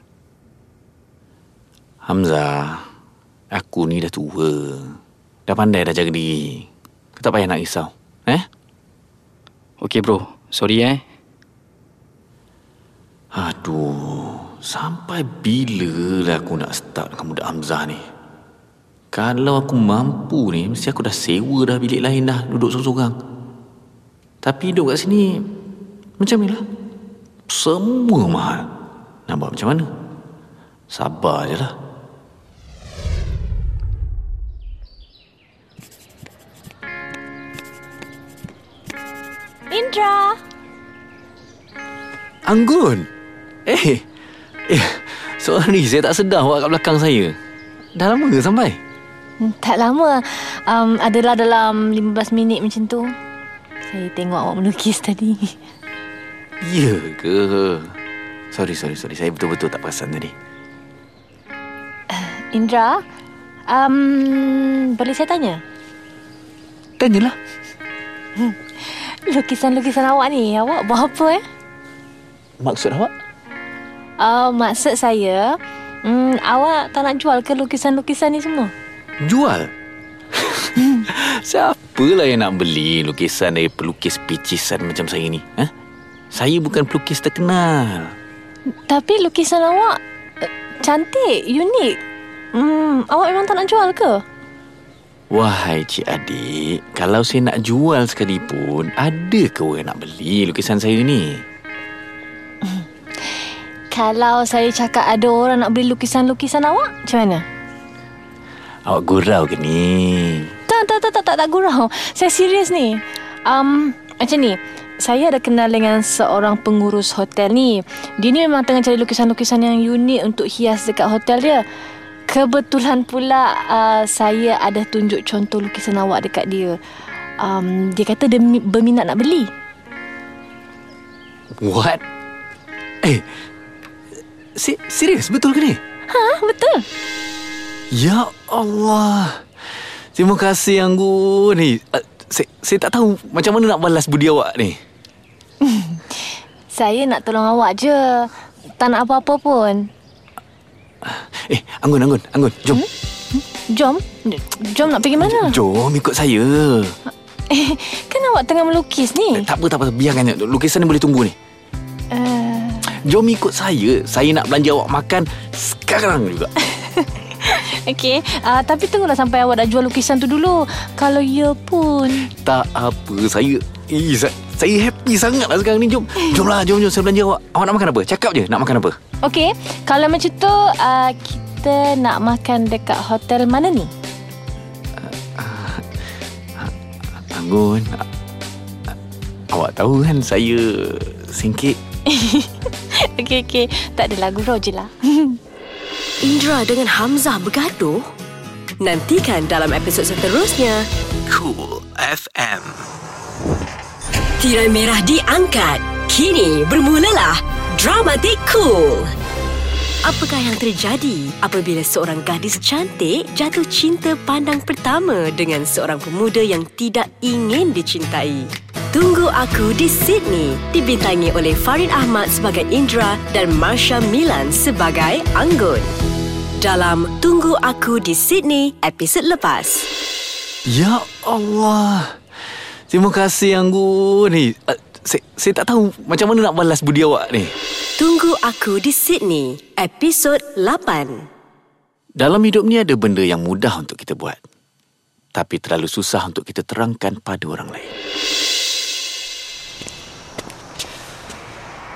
Speaker 2: Hamzah, aku ni dah tua. Dah pandai dah jaga diri. Kau tak payah nak risau. Eh?
Speaker 6: Okey bro, sorry eh.
Speaker 2: Aduh, sampai bila lah aku nak start dengan budak Hamzah ni? Kalau aku mampu ni, mesti aku dah sewa dah bilik lain dah, duduk seorang-seorang. Tapi hidup kat sini, macam ni lah. Semua mahal. Nak buat macam mana? Sabar je lah.
Speaker 3: Indra
Speaker 2: Anggun! Eh, eh, sorry, saya tak sedar awak kat belakang saya. Dah lama ke sampai?
Speaker 3: Hmm, Tak lama um, Adalah dalam 15 minit macam tu Saya tengok awak melukis tadi
Speaker 2: Ya ke? Sorry, sorry, sorry. Saya betul-betul tak perasan tadi.
Speaker 3: Indra um, Boleh saya tanya?
Speaker 2: Tanyalah.
Speaker 3: Lukisan-lukisan awak ni Awak buat apa eh?
Speaker 2: Maksud awak?
Speaker 3: Uh, maksud saya um, Awak tak nak jual ke lukisan-lukisan ni semua?
Speaker 2: Jual? Siapalah yang nak beli lukisan dari pelukis picisan macam saya ni? Ha? Saya bukan pelukis terkenal.
Speaker 3: Tapi lukisan awak uh, Cantik, unik Hmm, awak memang tak nak jual ke?
Speaker 2: Wahai cik adik, kalau saya nak jual sekalipun, ada ke orang nak beli lukisan saya ni?
Speaker 3: Kalau saya cakap ada orang nak beli lukisan-lukisan awak, macam mana?
Speaker 2: Awak gurau ke ni?
Speaker 3: Tak, tak, tak, tak, tak, tak gurau. Saya serius ni. Um, macam ni. Saya ada kenal dengan seorang pengurus hotel ni. Dia ni memang tengah cari lukisan-lukisan yang unik untuk hias dekat hotel dia. kebetulan pula uh, saya ada tunjuk contoh lukisan awak dekat dia. Um, dia kata dia mi- berminat nak beli.
Speaker 2: What? Eh, si, serius betul ke ni?
Speaker 3: Ha, betul.
Speaker 2: Ya Allah. Terima kasih Anggun ni. Uh, saya, saya tak tahu macam mana nak balas budi awak ni.
Speaker 3: Saya nak tolong awak je. Tak nak apa-apa pun.
Speaker 2: Eh, Anggun, Anggun, Anggun, jom.
Speaker 3: Jom. Jom nak pergi mana?
Speaker 2: Jom ikut saya.
Speaker 3: Eh, kan awak tengah melukis
Speaker 2: Eh,
Speaker 3: ni.
Speaker 2: tak apa, tak apa. Biarkan je. Lukisan ni boleh tunggu ni.
Speaker 3: Uh,
Speaker 2: Jom ikut saya. Saya nak belanja awak makan sekarang juga.
Speaker 3: Okey, uh, tapi tunggulah sampai awak dah jual lukisan tu dulu. Kalau ya pun.
Speaker 2: tak apa. Saya... Eh, saya, happy sangat lah sekarang ni. Jom. Jomlah, jom, jom. Saya belanja awak. Awak nak makan apa? Cakap je nak makan apa.
Speaker 3: Okey, kalau macam tu uh, kita nak makan dekat hotel mana ni?
Speaker 2: Anggun. Awak tahu kan saya singkit.
Speaker 3: Okey, okey. Tak adalah gurau je lah.
Speaker 1: Indra dengan Hamzah bergaduh? Nantikan dalam episod seterusnya.
Speaker 5: Cool FM.
Speaker 1: Tirai merah diangkat. Kini bermulalah Dramatik Cool. Apakah yang terjadi apabila seorang gadis cantik jatuh cinta pandang pertama dengan seorang pemuda yang tidak ingin dicintai? Tunggu Aku di Sydney dibintangi oleh Farid Ahmad sebagai Indra dan Marsha Milan sebagai Anggun. Dalam Tunggu Aku di Sydney episod lepas.
Speaker 2: Ya Allah. Terima kasih Anggun ni. Uh, saya, saya tak tahu macam mana nak balas budi awak ni.
Speaker 1: Tunggu Aku di Sydney episod 8.
Speaker 2: Dalam hidup ni ada benda yang mudah untuk kita buat. Tapi terlalu susah untuk kita terangkan pada orang lain.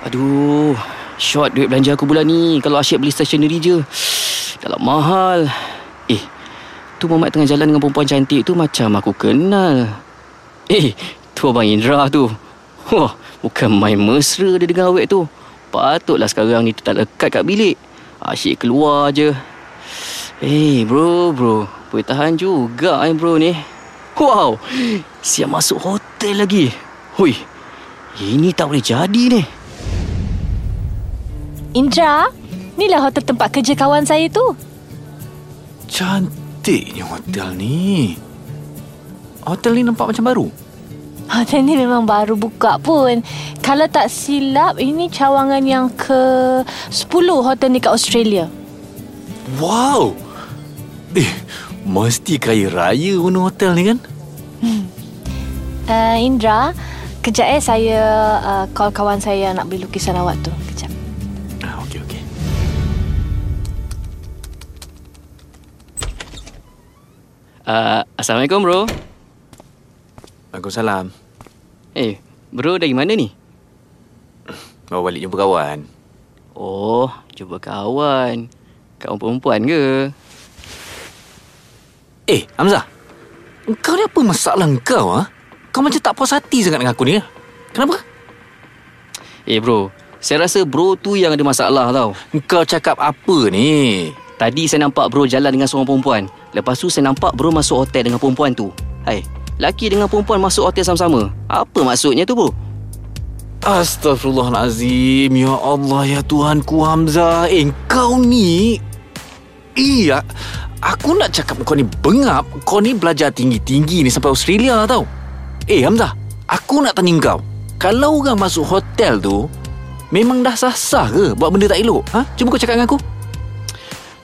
Speaker 6: Aduh, short duit belanja aku bulan ni. Kalau asyik beli stationery je. Dalam mahal. Eh, tu Muhammad tengah jalan dengan perempuan cantik tu macam aku kenal. Eh, tu Abang Indra tu. Wah, bukan main mesra dia dengan awet tu. Patutlah sekarang ni tu tak lekat kat bilik. Asyik keluar je. Eh, bro, bro. Boleh tahan juga eh bro ni. Wow, siap masuk hotel lagi. Hui, ini tak boleh jadi ni.
Speaker 3: Indra, inilah hotel tempat kerja kawan saya tu.
Speaker 2: Cantiknya hotel ni. Hotel ni nampak macam baru.
Speaker 3: Hotel ni memang baru buka pun. Kalau tak silap, ini cawangan yang ke 10 hotel ni kat Australia.
Speaker 2: Wow. Eh, mesti kaya raya owner hotel ni kan?
Speaker 3: Uh, Indra, kejap eh saya uh, call kawan saya nak beli lukisan awak tu.
Speaker 6: Uh, Assalamualaikum bro.
Speaker 2: Waalaikumsalam.
Speaker 6: Eh, bro dari mana ni?
Speaker 2: Bawa balik jumpa kawan.
Speaker 6: Oh, jumpa kawan. Kawan perempuan ke?
Speaker 2: Eh, Hamzah. Kau ni apa masalah kau, ha? Kau macam tak puas hati sangat dengan aku ni, ha? Kenapa?
Speaker 6: Eh bro, saya rasa bro tu yang ada masalah tau.
Speaker 2: Kau cakap apa ni?
Speaker 6: Tadi saya nampak bro jalan dengan seorang perempuan. Lepas tu saya nampak bro masuk hotel dengan perempuan tu. Hai, laki dengan perempuan masuk hotel sama-sama. Apa maksudnya tu bro?
Speaker 2: Astaghfirullahalazim. Ya Allah, ya Tuhanku Hamzah. Eh, kau ni... Iya, aku nak cakap kau ni bengap. Kau ni belajar tinggi-tinggi ni sampai Australia tau. Eh, Hamzah. Aku nak tanya kau. Kalau orang masuk hotel tu, memang dah sah-sah ke buat benda tak elok? Ha? Cuba kau cakap dengan aku.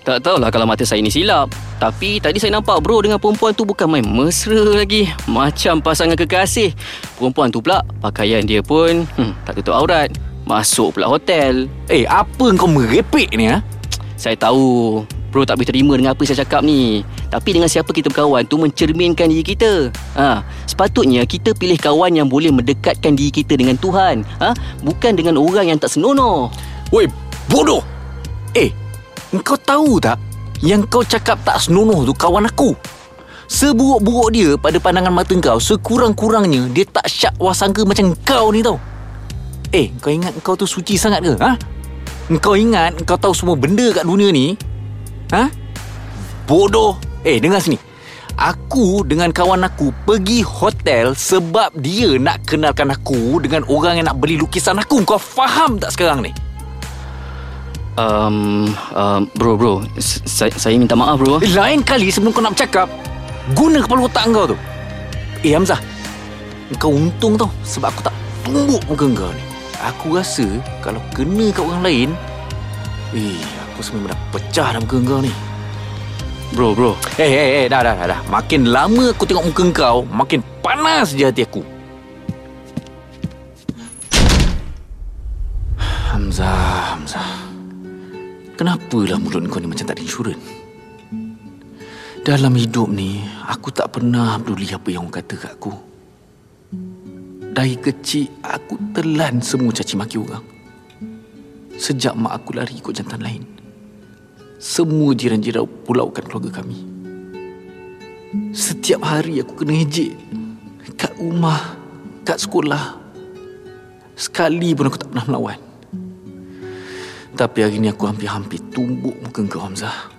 Speaker 6: Tak tahulah kalau mata saya ni silap. Tapi tadi saya nampak bro dengan perempuan tu bukan main mesra lagi. Macam pasangan kekasih. Perempuan tu pula pakaian dia pun hmm, tak tutup aurat. Masuk pula hotel.
Speaker 2: Eh, apa kau merepek ni, ha?
Speaker 6: Saya tahu bro tak boleh terima dengan apa saya cakap ni. Tapi dengan siapa kita berkawan tu mencerminkan diri kita. Ha, sepatutnya kita pilih kawan yang boleh mendekatkan diri kita dengan Tuhan. Ha, bukan dengan orang yang tak senonoh.
Speaker 2: Woi, bodoh! Eh, kau tahu tak yang kau cakap tak senonoh tu kawan aku? Seburuk-buruk dia pada pandangan mata kau, sekurang-kurangnya dia tak syak wasangka macam kau ni tau. Eh, kau ingat kau tu suci sangat ke? Ha? Kau ingat kau tahu semua benda kat dunia ni? Ha? bodoh. Eh, dengar sini. Aku dengan kawan aku pergi hotel sebab dia nak kenalkan aku dengan orang yang nak beli lukisan aku. Kau faham tak sekarang ni?
Speaker 6: Um, um, bro, bro. Saya, saya minta maaf, bro.
Speaker 2: Eh, Lain kali sebelum kau nak bercakap, guna kepala otak kau tu. Eh, Hamzah. Kau untung tau sebab aku tak tumbuk muka kau ni. Aku rasa kalau kena kat orang lain, eh, aku sebenarnya dah pecah dah muka kau ni.
Speaker 6: Bro, bro.
Speaker 2: Eh, eh, eh, dah, dah, dah, dah. Makin lama aku tengok muka kau, makin panas je hati aku. Hamzah, Hamzah. Kenapalah mulut kau ni macam tak ada insurans? Dalam hidup ni, aku tak pernah peduli apa yang orang kata kat aku. Dari kecil, aku telan semua caci maki orang. Sejak mak aku lari ikut jantan lain. Semua jiran-jiran pulaukan keluarga kami. Setiap hari aku kena ejek. Kat rumah, kat sekolah. Sekali pun aku tak pernah melawan. Tapi hari ni aku hampir-hampir tumbuk muka kau Hamzah.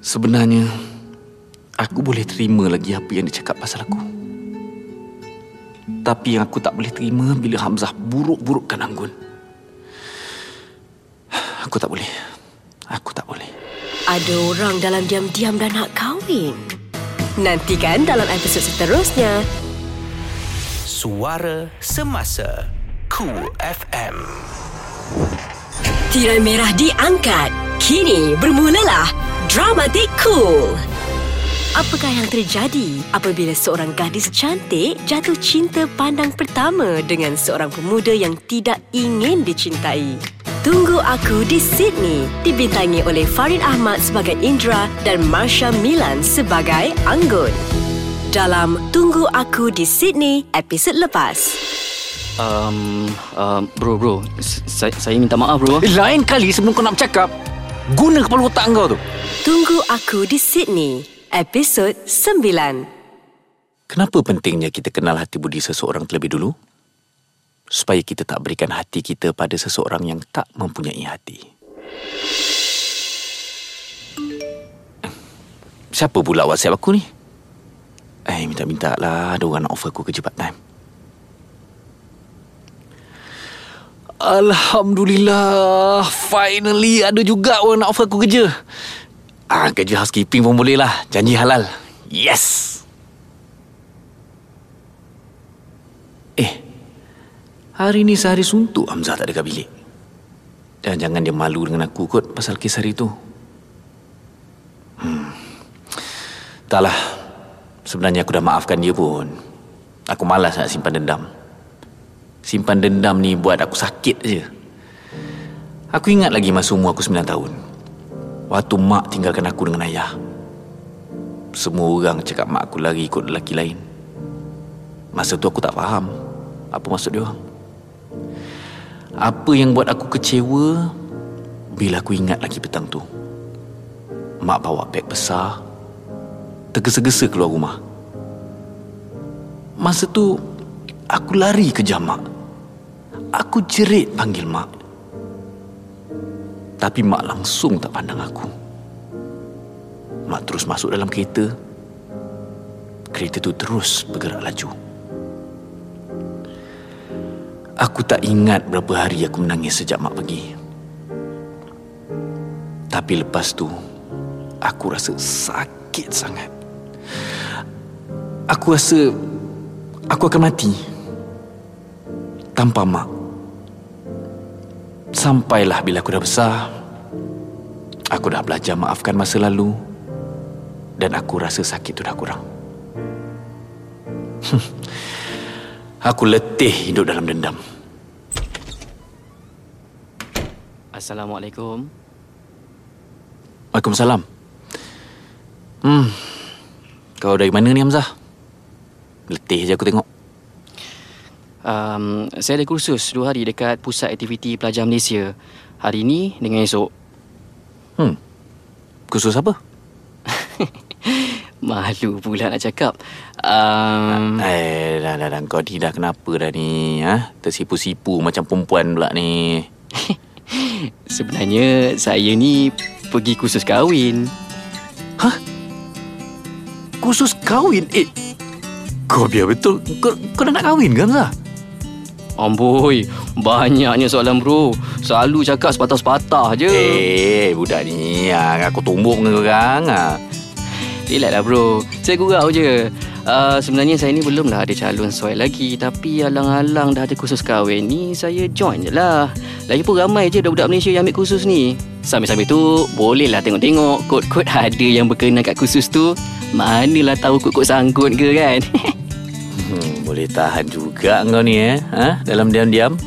Speaker 2: Sebenarnya, aku boleh terima lagi apa yang dia cakap pasal aku. Tapi yang aku tak boleh terima bila Hamzah buruk-burukkan Anggun. Aku tak boleh. Aku tak boleh.
Speaker 1: Ada orang dalam diam-diam dah nak kahwin. Nantikan dalam episod seterusnya.
Speaker 5: Suara Semasa Cool FM
Speaker 1: Tirai merah diangkat. Kini bermulalah Dramatik Cool. Apakah yang terjadi apabila seorang gadis cantik jatuh cinta pandang pertama dengan seorang pemuda yang tidak ingin dicintai? Tunggu Aku di Sydney dibintangi oleh Farid Ahmad sebagai Indra dan Marsha Milan sebagai Anggun. Dalam Tunggu Aku di Sydney episod lepas.
Speaker 6: Um, um, bro, bro. Saya, saya minta maaf, bro.
Speaker 2: Eh, lain kali sebelum kau nak bercakap, guna kepala otak kau tu.
Speaker 1: Tunggu Aku di Sydney episod 9.
Speaker 2: Kenapa pentingnya kita kenal hati budi seseorang terlebih dulu? Supaya kita tak berikan hati kita pada seseorang yang tak mempunyai hati. Siapa pula WhatsApp aku ni? Eh, minta-minta lah. Ada orang nak offer aku kerja part Alhamdulillah. Finally ada juga orang nak offer aku kerja. Ah, kerja housekeeping pun boleh lah. Janji halal. Yes! Eh, hari ni sehari suntuk Hamzah tak ada kat bilik. Dan jangan dia malu dengan aku kot pasal kes hari tu. Hmm. Taklah. Sebenarnya aku dah maafkan dia pun. Aku malas nak simpan dendam. Simpan dendam ni buat aku sakit je. Aku ingat lagi masa umur aku 9 tahun. Waktu mak tinggalkan aku dengan ayah. Semua orang cakap mak aku lari ikut lelaki lain. Masa tu aku tak faham apa maksud dia orang. Apa yang buat aku kecewa bila aku ingat lagi petang tu. Mak bawa beg besar, tergesa-gesa keluar rumah. Masa tu aku lari ke mak. Aku jerit panggil mak. Tapi mak langsung tak pandang aku. Mak terus masuk dalam kereta. Kereta tu terus bergerak laju. Aku tak ingat berapa hari aku menangis sejak mak pergi. Tapi lepas tu, aku rasa sakit sangat. Aku rasa aku akan mati tanpa mak. Sampailah bila aku dah besar, aku dah belajar maafkan masa lalu dan aku rasa sakit tu dah kurang. aku letih hidup dalam dendam.
Speaker 6: Assalamualaikum.
Speaker 2: Waalaikumsalam. Hmm. Kau dari mana ni Hamzah? Letih je aku tengok.
Speaker 6: Um, saya ada kursus dua hari dekat Pusat Aktiviti Pelajar Malaysia. Hari ini dengan esok.
Speaker 2: Hmm. Khusus apa?
Speaker 6: Malu pula nak cakap. Um,
Speaker 2: Eh, dah, dah, dah. Kau ni dah kenapa dah ni? Ha? Tersipu-sipu macam perempuan pula ni.
Speaker 6: sebenarnya saya ni pergi kursus kahwin.
Speaker 2: Khusus kahwin? Eh, kau biar betul. Kau, kau dah nak kahwin kan, Hamzah?
Speaker 6: Amboi, banyaknya soalan bro. Selalu cakap sepatah-sepatah je.
Speaker 2: Eh, budak ni. Ah, aku tumbuk dengan orang. Ah.
Speaker 6: Relax lah bro Saya gurau je uh, Sebenarnya saya ni belum lah ada calon sesuai lagi Tapi alang-alang dah ada kursus kahwin ni Saya join je lah Lagipun ramai je budak-budak Malaysia yang ambil kursus ni Sambil-sambil tu Boleh lah tengok-tengok Kod-kod ada yang berkenan kat kursus tu Manalah tahu kod-kod sangkut ke kan
Speaker 2: Hmm, boleh tahan juga kau ni eh. Ha? Dalam diam-diam.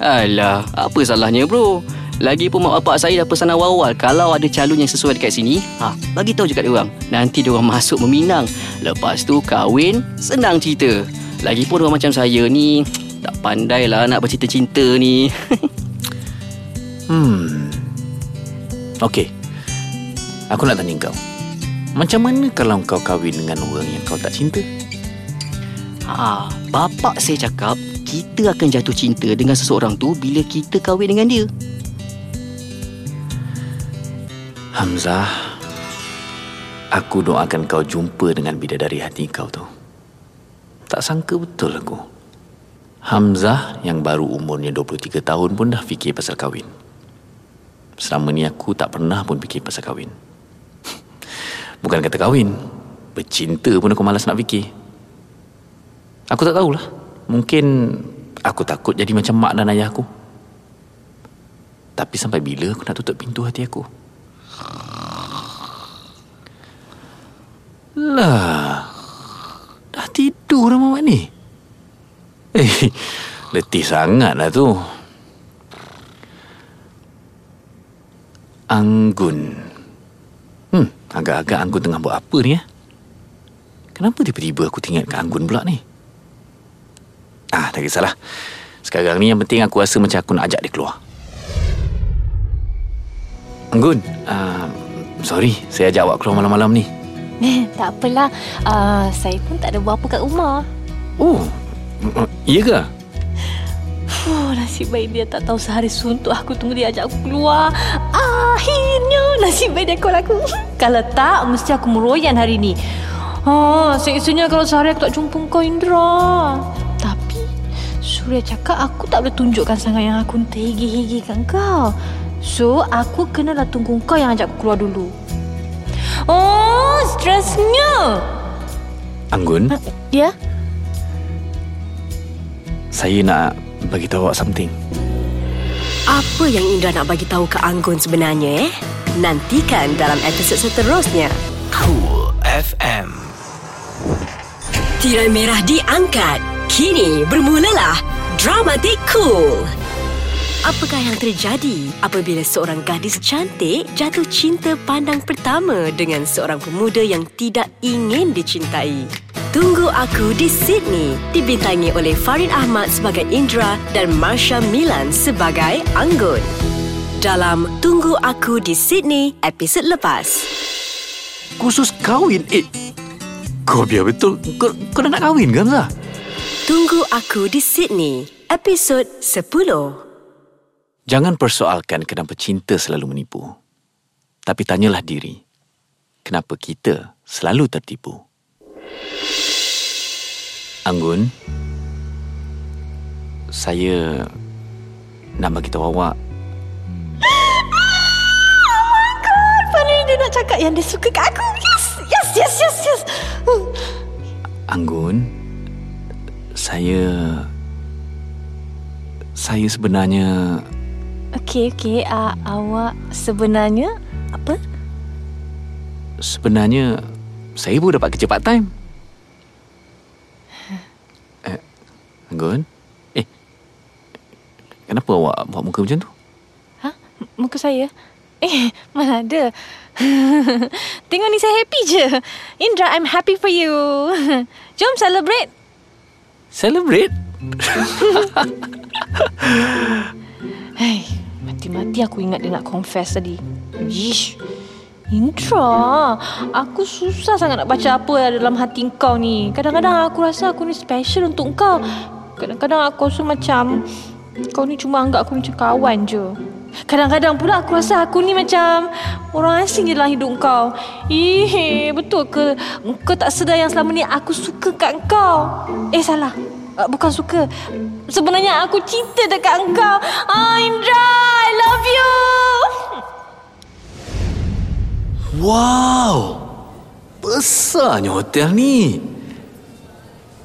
Speaker 6: Alah, apa salahnya bro? Lagipun mak bapak saya dah pesan awal-awal Kalau ada calon yang sesuai dekat sini ha, Bagi tahu je kat diorang Nanti diorang masuk meminang Lepas tu kahwin Senang cerita Lagipun orang macam saya ni Tak pandai lah nak bercinta-cinta ni
Speaker 2: Hmm. Okey. Aku nak tanya kau. Macam mana kalau kau kahwin dengan orang yang kau tak cinta?
Speaker 6: Ha, Bapak saya cakap Kita akan jatuh cinta dengan seseorang tu Bila kita kahwin dengan dia
Speaker 2: Hamzah, aku doakan kau jumpa dengan bidadari hati kau tu. Tak sangka betul aku. Hamzah yang baru umurnya 23 tahun pun dah fikir pasal kahwin. Selama ni aku tak pernah pun fikir pasal kahwin. Bukan kata kahwin, bercinta pun aku malas nak fikir. Aku tak tahulah. Mungkin aku takut jadi macam mak dan ayah aku. Tapi sampai bila aku nak tutup pintu hati aku? Lah, dah tidur dah mamat ni. Eh, letih sangat lah tu. Anggun. Hmm, agak-agak Anggun tengah buat apa ni ya? Kenapa tiba-tiba aku tinggal kat Anggun pula ni? Ah, tak kisahlah. Sekarang ni yang penting aku rasa macam aku nak ajak dia keluar. Anggun, uh, sorry saya ajak awak keluar malam-malam ni.
Speaker 3: Tak apalah. Uh, saya pun tak ada buat apa kat rumah.
Speaker 2: Oh, iya ke?
Speaker 3: Oh, nasib baik dia tak tahu sehari suntuk aku tunggu dia ajak aku keluar. Akhirnya nasib baik dia call aku. kalau tak, mesti aku meroyan hari ni. Oh, seksanya kalau sehari aku tak jumpa kau Indra. Surya cakap aku tak boleh tunjukkan sangat yang aku terhigi-higi kat kau. So, aku kenalah tunggu kau yang ajak aku keluar dulu. Oh, stresnya.
Speaker 2: Anggun,
Speaker 3: Ya?
Speaker 2: saya nak bagi tahu awak something.
Speaker 1: Apa yang Indra nak bagi tahu ke Anggun sebenarnya eh? Nantikan dalam episod seterusnya.
Speaker 5: Cool FM.
Speaker 1: Tirai merah diangkat. Kini bermulalah Dramatik Cool. Apakah yang terjadi apabila seorang gadis cantik jatuh cinta pandang pertama dengan seorang pemuda yang tidak ingin dicintai? Tunggu Aku di Sydney dibintangi oleh Farid Ahmad sebagai Indra dan Marsha Milan sebagai Anggun. Dalam Tunggu Aku di Sydney episod lepas.
Speaker 2: Khusus kahwin? Eh, kau biar betul. Kau, kau dah nak kahwin kan, Zah?
Speaker 1: Tunggu Aku di Sydney episod 10.
Speaker 2: Jangan persoalkan kenapa cinta selalu menipu. Tapi tanyalah diri, kenapa kita selalu tertipu? Anggun, saya nak bagi tahu awak
Speaker 3: Finally dia nak cakap yang dia suka kat aku. Yes, yes, yes, yes, yes.
Speaker 2: Anggun, saya saya sebenarnya
Speaker 3: Okey, okey. Uh, awak sebenarnya apa?
Speaker 2: sebenarnya saya pun dapat kerja part time. Eh, Anggun, eh, kenapa awak buat muka macam tu?
Speaker 3: Ha? Muka saya? Eh, mana ada. Tengok ni saya happy je. Indra, I'm happy for you. Jom celebrate.
Speaker 2: Celebrate?
Speaker 3: Hai, mati-mati aku ingat dia nak confess tadi. Ish. Indra, aku susah sangat nak baca apa yang ada dalam hati kau ni. Kadang-kadang aku rasa aku ni special untuk kau. Kadang-kadang aku rasa macam kau ni cuma anggap aku macam kawan je. Kadang-kadang pula aku rasa aku ni macam orang asing je dalam hidup kau. Ih, betul ke kau tak sedar yang selama ni aku suka kat kau? Eh, salah. Uh, bukan suka. Sebenarnya aku cinta dekat engkau. Ah, Indra, I love you.
Speaker 2: Wow! Besarnya hotel ni.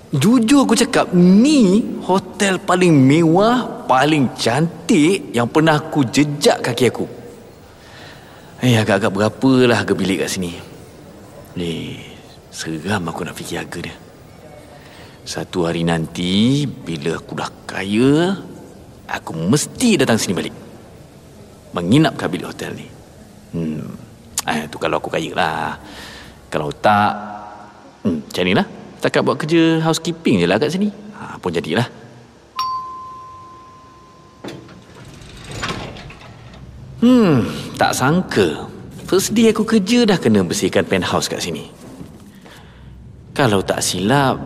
Speaker 2: Jujur aku cakap, ni hotel paling mewah, paling cantik yang pernah aku jejak kaki aku. Eh, agak-agak berapa lah harga bilik kat sini? Eh, seram aku nak fikir harga dia. Satu hari nanti, bila aku dah kaya, aku mesti datang sini balik. Menginap kat bilik hotel ni. Hmm, eh, tu kalau aku kaya lah. Kalau tak, hmm, macam ni lah. Setakat buat kerja housekeeping je lah kat sini. Ha, pun jadilah. Hmm, tak sangka. First day aku kerja dah kena bersihkan penthouse kat sini. Kalau tak silap,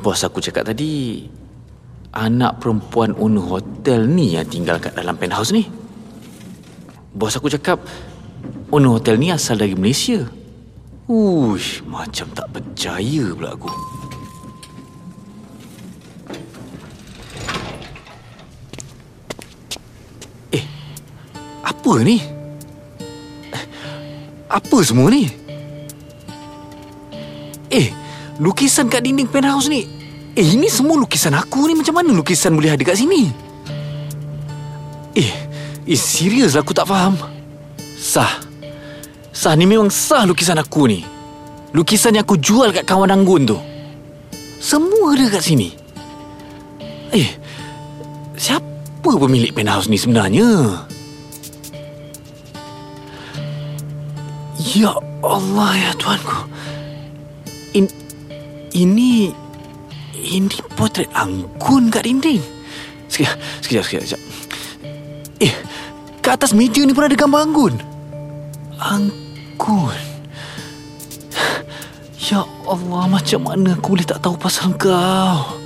Speaker 2: bos aku cakap tadi, anak perempuan owner hotel ni yang tinggal kat dalam penthouse ni. Bos aku cakap, owner hotel ni asal dari Malaysia. Uish, macam tak percaya pula aku. Eh, apa ni? Apa semua ni? Eh, lukisan kat dinding penthouse ni. Eh, ini semua lukisan aku ni. Macam mana lukisan boleh ada kat sini? Eh, eh serius aku tak faham. Sah. Sah ni memang sah lukisan aku ni. Lukisan yang aku jual kat kawan Anggun tu. Semua ada kat sini. Eh, siapa pemilik penthouse ni sebenarnya? Ya Allah ya Tuanku. In, ini ini potret Anggun kat dinding. Sekejap, sekejap, sekejap, sekejap. Eh, kat atas meja ni pun ada gambar Anggun. Anggun. Ya Allah, macam mana aku boleh tak tahu pasal kau?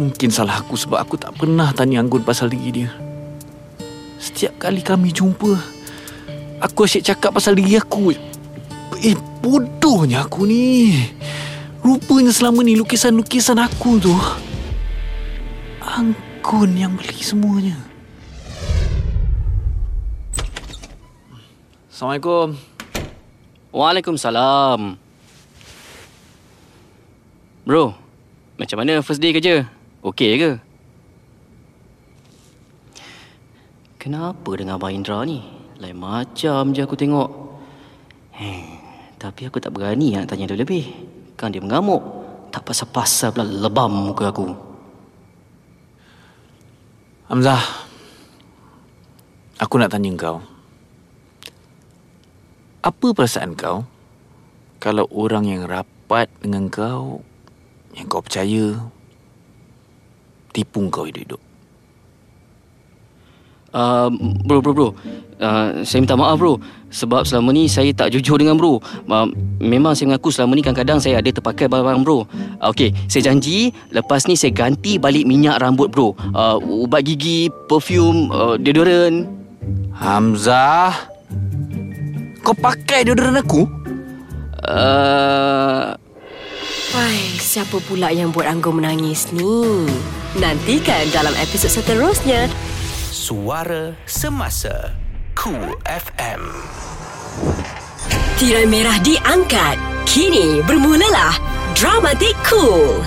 Speaker 2: Mungkin salah aku sebab aku tak pernah tanya Anggun pasal diri dia. Setiap kali kami jumpa, aku asyik cakap pasal diri aku. Eh, bodohnya aku ni. Rupanya selama ni lukisan-lukisan aku tu, Anggun yang beli semuanya. Assalamualaikum.
Speaker 6: Waalaikumsalam. Bro, macam mana first day kerja? Okey ke? Kenapa dengan Abang Indra ni? Lain macam je aku tengok. Eh, tapi aku tak berani nak tanya dia lebih. Kan dia mengamuk. Tak pasal-pasal pula lebam muka aku.
Speaker 2: Hamzah. Aku nak tanya kau. Apa perasaan kau kalau orang yang rapat dengan kau, yang kau percaya, tipu kau hidup-hidup?
Speaker 6: Uh, bro, bro, bro. Uh, saya minta maaf, bro. Sebab selama ni saya tak jujur dengan bro. Uh, memang saya mengaku selama ni kadang-kadang saya ada terpakai barang bro. Uh, Okey, saya janji lepas ni saya ganti balik minyak rambut, bro. Uh, ubat gigi, perfume, uh, deodorant.
Speaker 2: Hamzah, kau pakai deodorant aku?
Speaker 6: Uh,
Speaker 1: Wai, siapa pula yang buat Anggun menangis ni? Nantikan dalam episod seterusnya.
Speaker 5: Suara Semasa Cool FM
Speaker 1: Tirai merah diangkat. Kini bermulalah Dramatik Cool.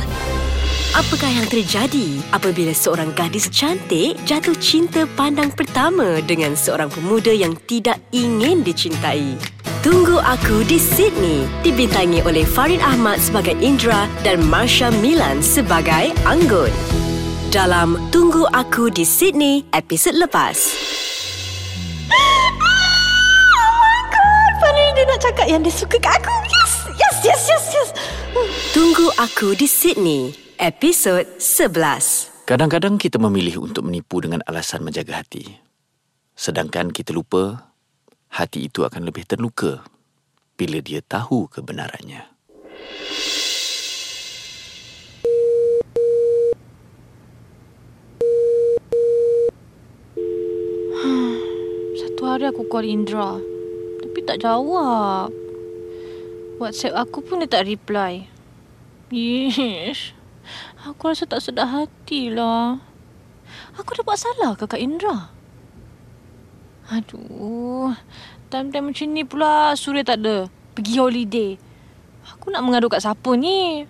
Speaker 1: Apakah yang terjadi apabila seorang gadis cantik jatuh cinta pandang pertama dengan seorang pemuda yang tidak ingin dicintai? Tunggu Aku di Sydney dibintangi oleh Farid Ahmad sebagai Indra dan Marsha Milan sebagai Anggun. Dalam Tunggu Aku di Sydney episod lepas.
Speaker 3: Finally dia nak cakap yang dia suka kat aku. Yes, yes, yes, yes, yes.
Speaker 1: Tunggu Aku di Sydney episod 11.
Speaker 2: Kadang-kadang kita memilih untuk menipu dengan alasan menjaga hati. Sedangkan kita lupa, hati itu akan lebih terluka bila dia tahu kebenarannya.
Speaker 3: hari aku call Indra. Tapi tak jawab. WhatsApp aku pun dia tak reply. Yes. Aku rasa tak sedar hati lah. Aku dah buat salah ke Kak Indra? Aduh. Time-time macam ni pula Surya tak ada. Pergi holiday. Aku nak mengadu kat siapa ni?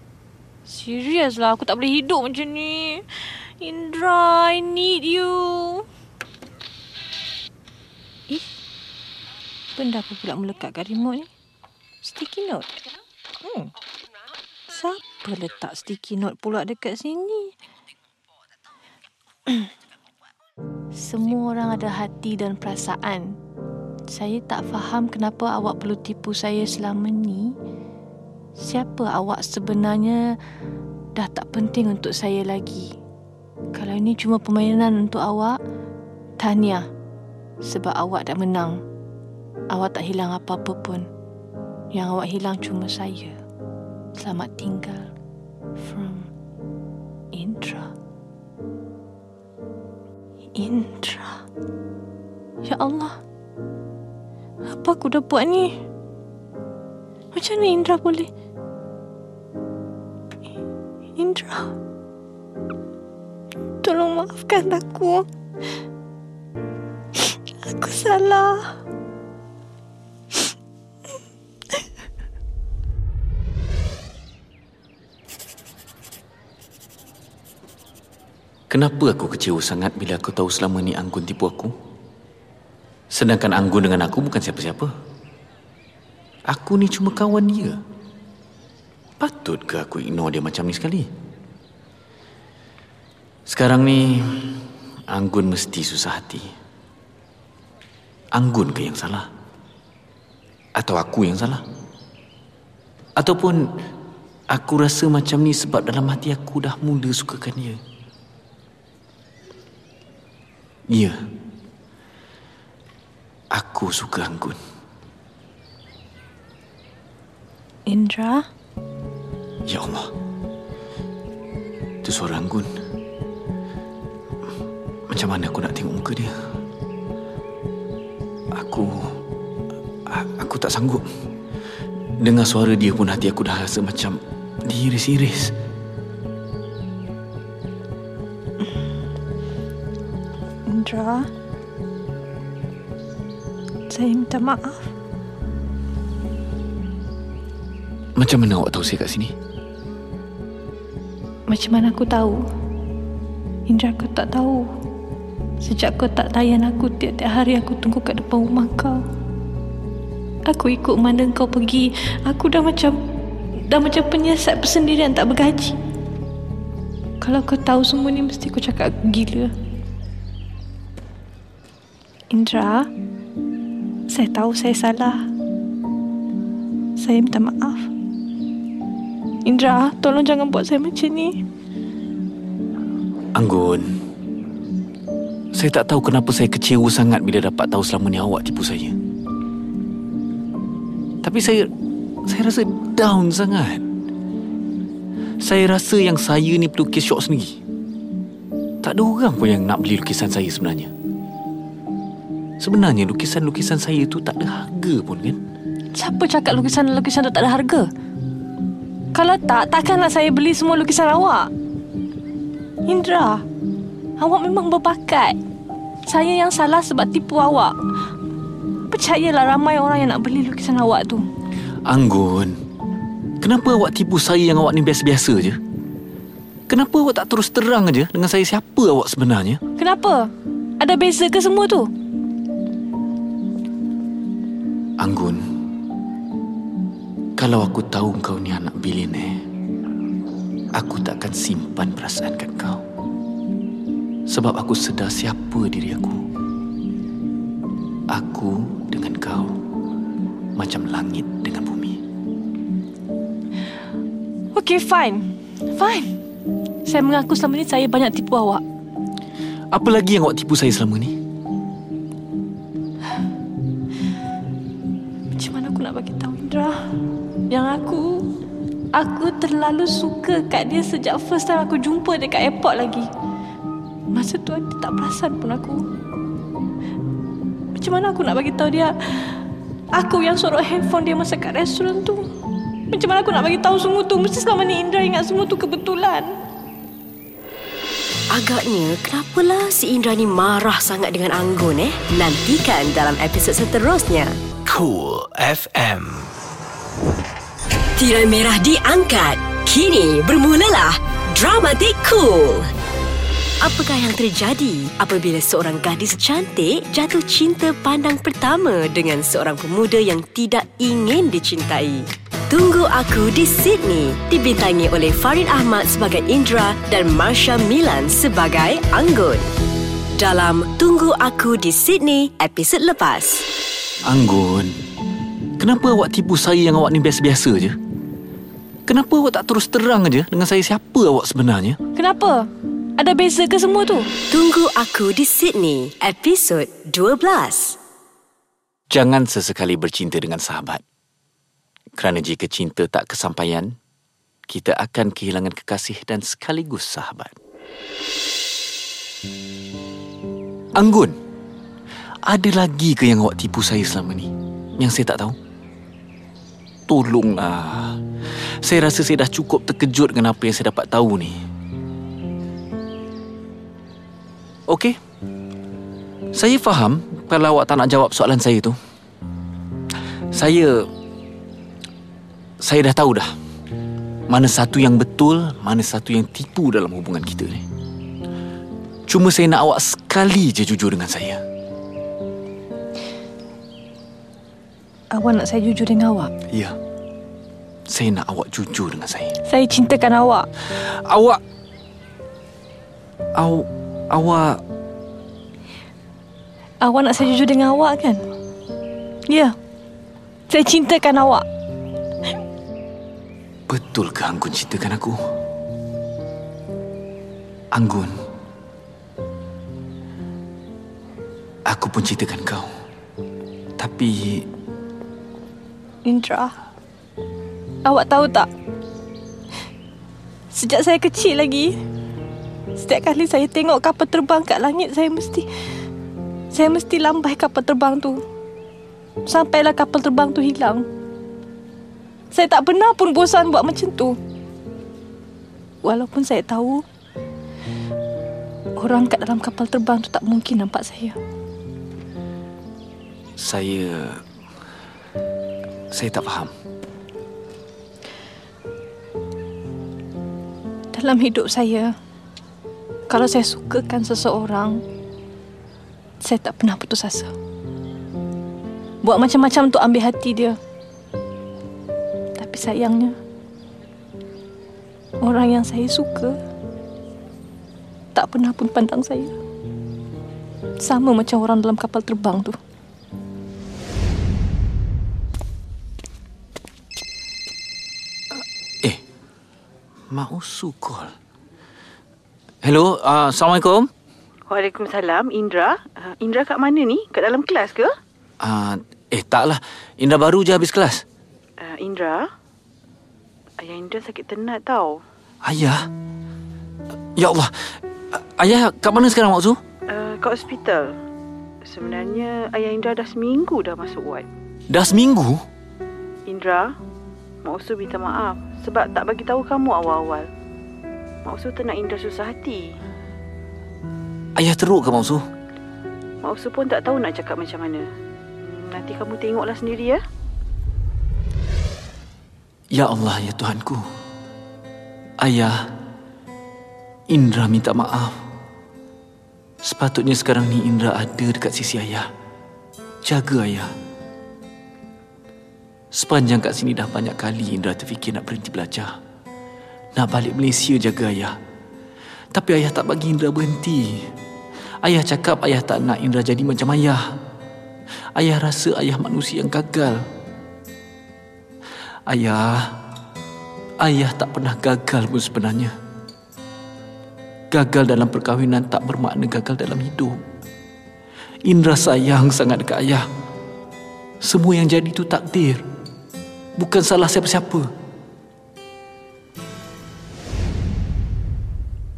Speaker 3: Serius lah. Aku tak boleh hidup macam ni. Indra, I need you. Eh, benda apa pula melekat kat remote ni? Sticky note. Hmm. Siapa letak sticky note pula dekat sini? Semua orang ada hati dan perasaan. Saya tak faham kenapa awak perlu tipu saya selama ni. Siapa awak sebenarnya dah tak penting untuk saya lagi. Kalau ini cuma permainan untuk awak, tahniah. Sebab awak dah menang. Awak tak hilang apa-apa pun. Yang awak hilang cuma saya. Selamat tinggal. Indra. Indra. Ya Allah. Apa aku dah buat ni? Macam mana Indra boleh? Indra. Tolong maafkan aku. Aku salah.
Speaker 2: Kenapa aku kecewa sangat bila aku tahu selama ni Anggun tipu aku? Sedangkan Anggun dengan aku bukan siapa-siapa. Aku ni cuma kawan dia. Patut ke aku ignore dia macam ni sekali? Sekarang ni, Anggun mesti susah hati. Anggun ke yang salah? Atau aku yang salah? Ataupun aku rasa macam ni sebab dalam hati aku dah mula sukakan dia. Ya. Aku suka Anggun.
Speaker 3: Indra?
Speaker 2: Ya Allah. Itu suara Anggun. Macam mana aku nak tengok muka dia? Aku... Aku tak sanggup. Dengar suara dia pun hati aku dah rasa macam diiris-iris.
Speaker 3: Saya minta maaf.
Speaker 2: Macam mana awak tahu saya kat sini?
Speaker 3: Macam mana aku tahu? Indra kau tak tahu. Sejak kau tak layan aku tiap-tiap hari aku tunggu kat depan rumah kau. Aku ikut mana kau pergi. Aku dah macam dah macam penyiasat persendirian tak bergaji. Kalau kau tahu semua ni mesti kau cakap aku gila. Indra, saya tahu saya salah. Saya minta maaf. Indra, tolong jangan buat saya macam ni.
Speaker 2: Anggun. Saya tak tahu kenapa saya kecewa sangat bila dapat tahu selama ni awak tipu saya. Tapi saya saya rasa down sangat. Saya rasa yang saya ni pelukis syok sendiri. Tak ada orang pun yang nak beli lukisan saya sebenarnya. Sebenarnya lukisan-lukisan saya tu tak ada harga pun kan?
Speaker 3: Siapa cakap lukisan-lukisan tu tak ada harga? Kalau tak, takkanlah saya beli semua lukisan awak. Indra, awak memang berbakat. Saya yang salah sebab tipu awak. Percayalah ramai orang yang nak beli lukisan awak tu.
Speaker 2: Anggun, kenapa awak tipu saya yang awak ni biasa-biasa je? Kenapa awak tak terus terang aja dengan saya siapa awak sebenarnya?
Speaker 3: Kenapa? Ada beza ke semua tu?
Speaker 2: Kalau aku tahu kau ni anak bilioner, aku tak akan simpan perasaan kat kau. Sebab aku sedar siapa diri aku. Aku dengan kau macam langit dengan bumi.
Speaker 3: Okay, fine. Fine. Saya mengaku selama ni saya banyak tipu awak.
Speaker 2: Apa lagi yang awak tipu saya selama ni?
Speaker 3: Aku terlalu suka kat dia sejak first time aku jumpa dekat airport lagi. Masa tu dia tak perasan pun aku. Macam mana aku nak bagi tahu dia Aku yang sorok handphone dia masa kat restoran tu Macam mana aku nak bagi tahu semua tu Mesti selama ni Indra ingat semua tu kebetulan
Speaker 1: Agaknya kenapalah si Indra ni marah sangat dengan Anggun eh? Nantikan dalam episod seterusnya.
Speaker 5: Cool FM.
Speaker 1: Tirai merah diangkat. Kini bermulalah Dramatik Cool. Apakah yang terjadi apabila seorang gadis cantik jatuh cinta pandang pertama dengan seorang pemuda yang tidak ingin dicintai? Tunggu Aku di Sydney dibintangi oleh Farid Ahmad sebagai Indra dan Marsha Milan sebagai Anggun. Dalam Tunggu Aku di Sydney episod lepas.
Speaker 2: Anggun, kenapa awak tipu saya yang awak ni biasa-biasa je? Kenapa awak tak terus terang aja dengan saya siapa awak sebenarnya?
Speaker 3: Kenapa? Ada beza ke semua tu?
Speaker 1: Tunggu Aku di Sydney episod 12.
Speaker 2: Jangan sesekali bercinta dengan sahabat. Kerana jika cinta tak kesampaian, kita akan kehilangan kekasih dan sekaligus sahabat. Anggun, ada lagi ke yang awak tipu saya selama ni? Yang saya tak tahu? Tolonglah. Saya rasa saya dah cukup terkejut dengan apa yang saya dapat tahu ni. Okey. Saya faham kalau awak tak nak jawab soalan saya tu. Saya saya dah tahu dah mana satu yang betul, mana satu yang tipu dalam hubungan kita ni. Cuma saya nak awak sekali je jujur dengan saya.
Speaker 3: Awak nak saya jujur dengan awak?
Speaker 2: Ya. Saya nak awak jujur dengan saya.
Speaker 3: Saya cintakan awak.
Speaker 2: Awak Aw, awak
Speaker 3: Awak nak saya jujur dengan awak kan? Ya. Saya cintakan awak.
Speaker 2: betul ke Anggun cintakan aku? Anggun. Aku pun cintakan kau. Tapi
Speaker 3: Indra. Awak tahu tak? Sejak saya kecil lagi, setiap kali saya tengok kapal terbang kat langit, saya mesti saya mesti lambai kapal terbang tu. Sampailah kapal terbang tu hilang. Saya tak pernah pun bosan buat macam tu. Walaupun saya tahu orang kat dalam kapal terbang tu tak mungkin nampak saya.
Speaker 2: saya saya tak faham.
Speaker 3: Dalam hidup saya, kalau saya sukakan seseorang, saya tak pernah putus asa. Buat macam-macam untuk ambil hati dia. Tapi sayangnya, orang yang saya suka tak pernah pun pandang saya. Sama macam orang dalam kapal terbang tu.
Speaker 2: Mausu call. Hello, uh, Assalamualaikum.
Speaker 7: Waalaikumsalam, Indra. Uh, Indra kat mana ni? Kat dalam kelas ke?
Speaker 2: Uh, eh, taklah. Indra baru je habis kelas.
Speaker 7: Uh, Indra? Ayah Indra sakit tenat tau.
Speaker 2: Ayah? Ya Allah. Ayah, kat mana sekarang Mausu?
Speaker 7: Uh, kat hospital. Sebenarnya ayah Indra dah seminggu dah masuk ward.
Speaker 2: Dah seminggu?
Speaker 7: Indra, Mak Usu minta maaf sebab tak bagi tahu kamu awal-awal. Mak Usu tak nak Indra susah hati.
Speaker 2: Ayah teruk ke Mausu?
Speaker 7: Mak Usu pun tak tahu nak cakap macam mana. Nanti kamu tengoklah sendiri ya.
Speaker 2: Ya Allah, ya Tuhanku. Ayah, Indra minta maaf. Sepatutnya sekarang ni Indra ada dekat sisi ayah. Jaga ayah. Sepanjang kat sini dah banyak kali Indra terfikir nak berhenti belajar. Nak balik Malaysia jaga ayah. Tapi ayah tak bagi Indra berhenti. Ayah cakap ayah tak nak Indra jadi macam ayah. Ayah rasa ayah manusia yang gagal. Ayah, ayah tak pernah gagal pun sebenarnya. Gagal dalam perkahwinan tak bermakna gagal dalam hidup. Indra sayang sangat dekat ayah. Semua yang jadi itu takdir. Bukan salah siapa-siapa.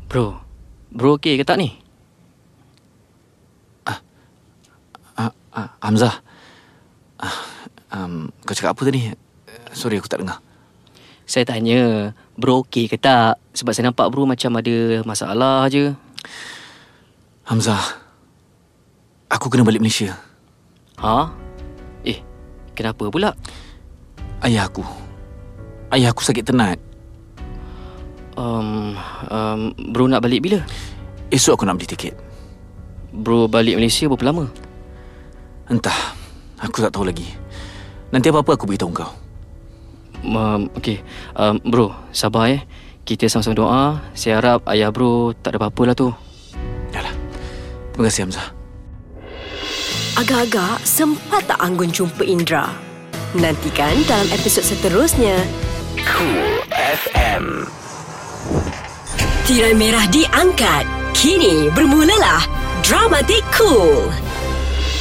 Speaker 6: Bro, bro okey ke tak ni?
Speaker 2: Ah, Ah, Hamzah. Ah, um, kau cakap apa tadi? Sorry aku tak dengar.
Speaker 6: Saya tanya, bro okey ke tak? Sebab saya nampak bro macam ada masalah je.
Speaker 2: Hamzah. Aku kena balik Malaysia.
Speaker 6: Ha? Eh, kenapa pula?
Speaker 2: Ayah aku. Ayah aku sakit tenat.
Speaker 6: Um, um, bro nak balik bila?
Speaker 2: Esok aku nak beli tiket.
Speaker 6: Bro balik Malaysia berapa lama?
Speaker 2: Entah. Aku tak tahu lagi. Nanti apa-apa aku beritahu kau.
Speaker 6: Um, okay, um, bro, sabar eh. Kita sama-sama doa. Saya harap ayah bro tak ada apa-apa lah tu.
Speaker 2: Yalah. Terima kasih Hamzah.
Speaker 1: Agak-agak sempat tak Anggun jumpa Indra. Nantikan dalam episod seterusnya.
Speaker 5: Cool FM.
Speaker 1: Tirai merah diangkat. Kini bermulalah Dramatik Cool.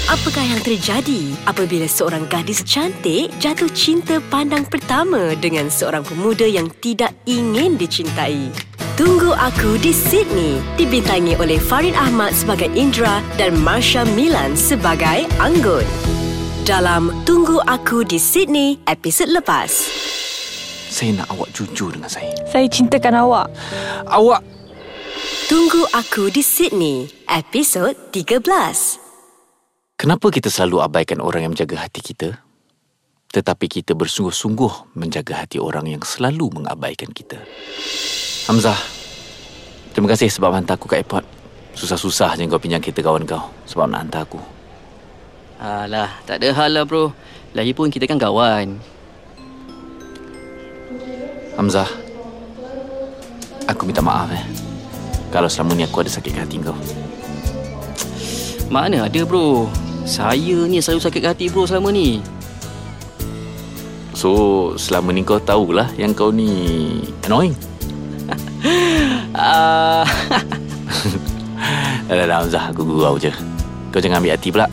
Speaker 1: Apakah yang terjadi apabila seorang gadis cantik jatuh cinta pandang pertama dengan seorang pemuda yang tidak ingin dicintai? Tunggu Aku di Sydney dibintangi oleh Farid Ahmad sebagai Indra dan Marsha Milan sebagai Anggun. Dalam Tunggu Aku di Sydney episod lepas.
Speaker 2: Saya nak awak jujur dengan saya.
Speaker 3: Saya cintakan awak.
Speaker 2: Awak
Speaker 1: Tunggu Aku di Sydney episod 13.
Speaker 2: Kenapa kita selalu abaikan orang yang menjaga hati kita? Tetapi kita bersungguh-sungguh menjaga hati orang yang selalu mengabaikan kita. Hamzah, terima kasih sebab hantar aku kat airport. Susah-susah je kau pinjam kereta kawan kau sebab nak hantar aku.
Speaker 6: Alah, tak ada hal lah bro. Lagipun kita kan kawan.
Speaker 2: Hamzah, aku minta maaf eh. Kalau selama ni aku ada sakit hati kau.
Speaker 6: Mana ada bro. Saya ni selalu sakit hati bro selama ni.
Speaker 2: So, selama ni kau tahulah yang kau ni annoying.
Speaker 6: Ah,
Speaker 2: Dah, dah, dah Hamzah, aku gurau je. Kau jangan ambil hati pula.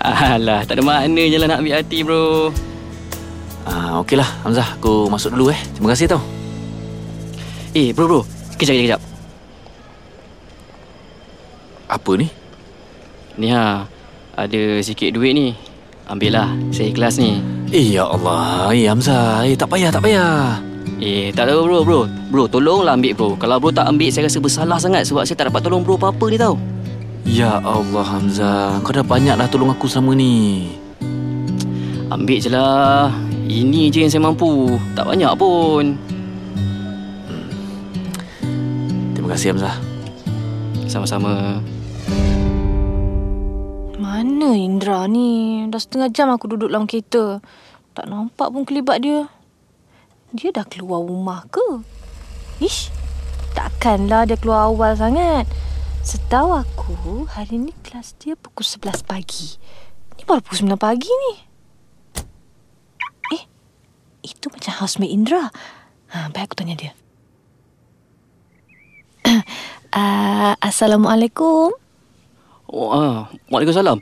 Speaker 6: Alah, tak ada makna je lah nak ambil hati bro.
Speaker 2: Ah, Okeylah Hamzah, aku masuk dulu eh. Terima kasih tau.
Speaker 6: Eh bro bro, kejap kejap kejap.
Speaker 2: Apa ni?
Speaker 6: Ni ha, ada sikit duit ni. Ambil lah, saya ikhlas ni.
Speaker 2: Eh, ya Allah. Eh, Hamzah. Eh, tak payah, tak payah.
Speaker 6: Eh, tak tahu bro, bro. Bro, tolonglah ambil bro. Kalau bro tak ambil, saya rasa bersalah sangat sebab saya tak dapat tolong bro apa-apa ni tau.
Speaker 2: Ya Allah, Hamzah. Kau dah banyak dah tolong aku selama ni.
Speaker 6: Ambil je lah. Ini je yang saya mampu. Tak banyak pun.
Speaker 2: Terima kasih, Hamzah.
Speaker 6: Sama-sama.
Speaker 3: Mana Indra ni? Dah setengah jam aku duduk dalam kereta. Tak nampak pun kelibat dia. Dia dah keluar rumah ke? Ish, takkanlah dia keluar awal sangat. Setahu aku, hari ni kelas dia pukul 11 pagi. Ni baru pukul 9 pagi ni. Eh, itu macam housemate Indra. Ha, baik aku tanya dia. uh, Assalamualaikum.
Speaker 6: Oh, ah, Waalaikumsalam.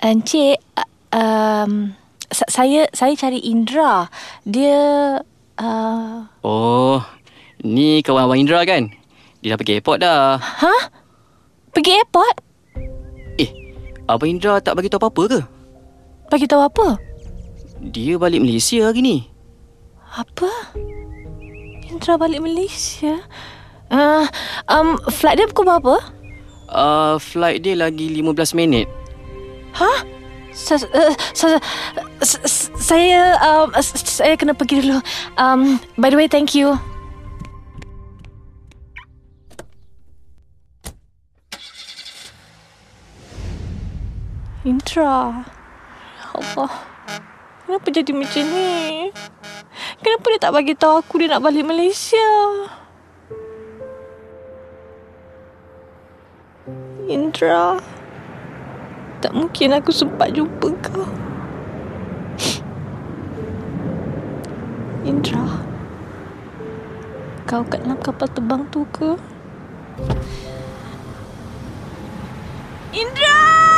Speaker 3: Encik, uh, um, sa- saya saya cari Indra. Dia uh,
Speaker 6: Oh, ni kawan Abang Indra kan? Dia dah pergi airport dah.
Speaker 3: ha? Pergi airport?
Speaker 6: Eh, Abang Indra tak bagi tahu apa-apa ke?
Speaker 3: Bagi tahu apa?
Speaker 6: Dia balik Malaysia hari ni.
Speaker 3: Apa? Indra balik Malaysia? Uh, um, flight dia pukul berapa?
Speaker 6: Uh, flight dia lagi 15 minit.
Speaker 3: Ha? Sa- uh, sa- sa- sa- saya um, saya kena pergi dulu. Um, by the way, thank you. Indra. Ya Allah. Kenapa jadi macam ni? Kenapa dia tak bagi tahu aku dia nak balik Malaysia? Indra. Tak mungkin aku sempat jumpa kau. Indra. Kau kat dalam kapal terbang tu ke? Indra!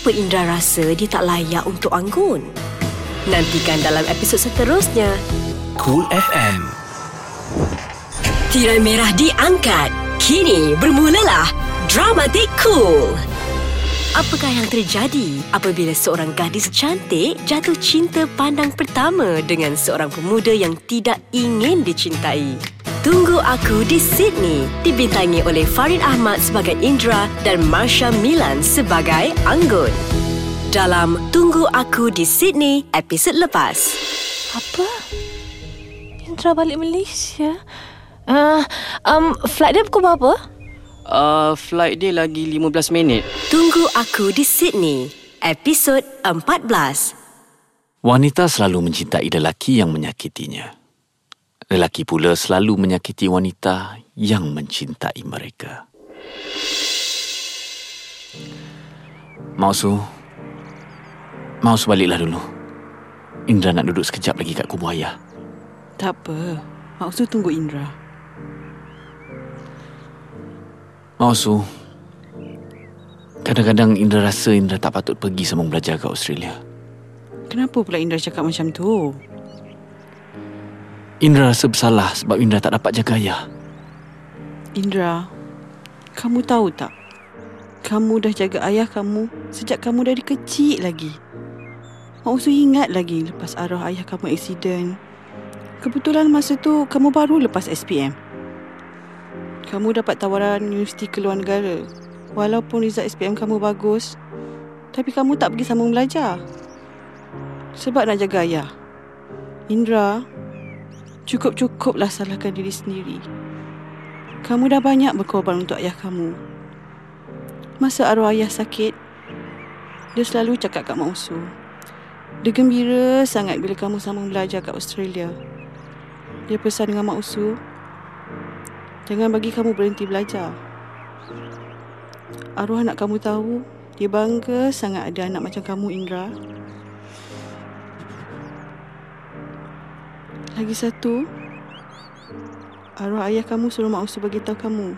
Speaker 1: Kenapa Indra rasa dia tak layak untuk anggun? Nantikan dalam episod seterusnya.
Speaker 5: Cool FM.
Speaker 1: Tirai merah diangkat. Kini bermulalah Dramatik Cool. Apakah yang terjadi apabila seorang gadis cantik jatuh cinta pandang pertama dengan seorang pemuda yang tidak ingin dicintai? Tunggu Aku di Sydney dibintangi oleh Farid Ahmad sebagai Indra dan Marsha Milan sebagai Anggun. Dalam Tunggu Aku di Sydney episod lepas.
Speaker 3: Apa? Indra balik Malaysia? Uh, um, flight dia pukul berapa?
Speaker 6: Uh, flight dia lagi 15 minit.
Speaker 1: Tunggu Aku di Sydney episod 14.
Speaker 2: Wanita selalu mencintai lelaki yang menyakitinya. Lelaki pula selalu menyakiti wanita yang mencintai mereka. Mausu, Mausu baliklah dulu. Indra nak duduk sekejap lagi kat kubur ayah.
Speaker 7: Tak apa. Maksud tunggu Indra.
Speaker 2: Mausu, kadang-kadang Indra rasa Indra tak patut pergi sambung belajar kat Australia.
Speaker 7: Kenapa pula Indra cakap macam tu?
Speaker 2: Indra rasa bersalah sebab Indra tak dapat jaga ayah.
Speaker 7: Indra, kamu tahu tak? Kamu dah jaga ayah kamu sejak kamu dari kecil lagi. Mak Usu ingat lagi lepas arwah ayah kamu aksiden. Kebetulan masa tu kamu baru lepas SPM. Kamu dapat tawaran universiti keluar negara. Walaupun result SPM kamu bagus, tapi kamu tak pergi sambung belajar. Sebab nak jaga ayah. Indra, cukup-cukuplah salahkan diri sendiri. Kamu dah banyak berkorban untuk ayah kamu. Masa arwah ayah sakit, dia selalu cakap kat Mak Usu. Dia gembira sangat bila kamu sambung belajar kat Australia. Dia pesan dengan Mak Usu, jangan bagi kamu berhenti belajar. Arwah nak kamu tahu, dia bangga sangat ada anak macam kamu, Indra. Lagi satu, arwah ayah kamu suruh Mak Usu bagi tahu kamu.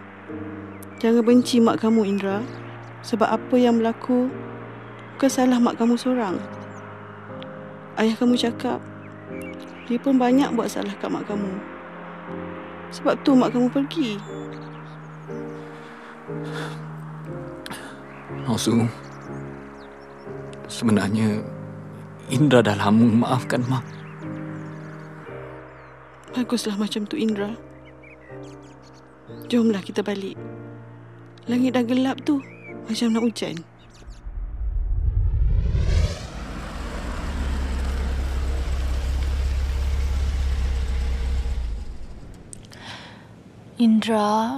Speaker 7: Jangan benci mak kamu, Indra. Sebab apa yang berlaku bukan salah mak kamu seorang. Ayah kamu cakap, dia pun banyak buat salah kat mak kamu. Sebab tu mak kamu pergi.
Speaker 2: Mausu, sebenarnya Indra dah lama memaafkan Mak.
Speaker 7: Baguslah macam tu, Indra. Jomlah kita balik. Langit dah gelap tu. Macam nak hujan.
Speaker 3: Indra,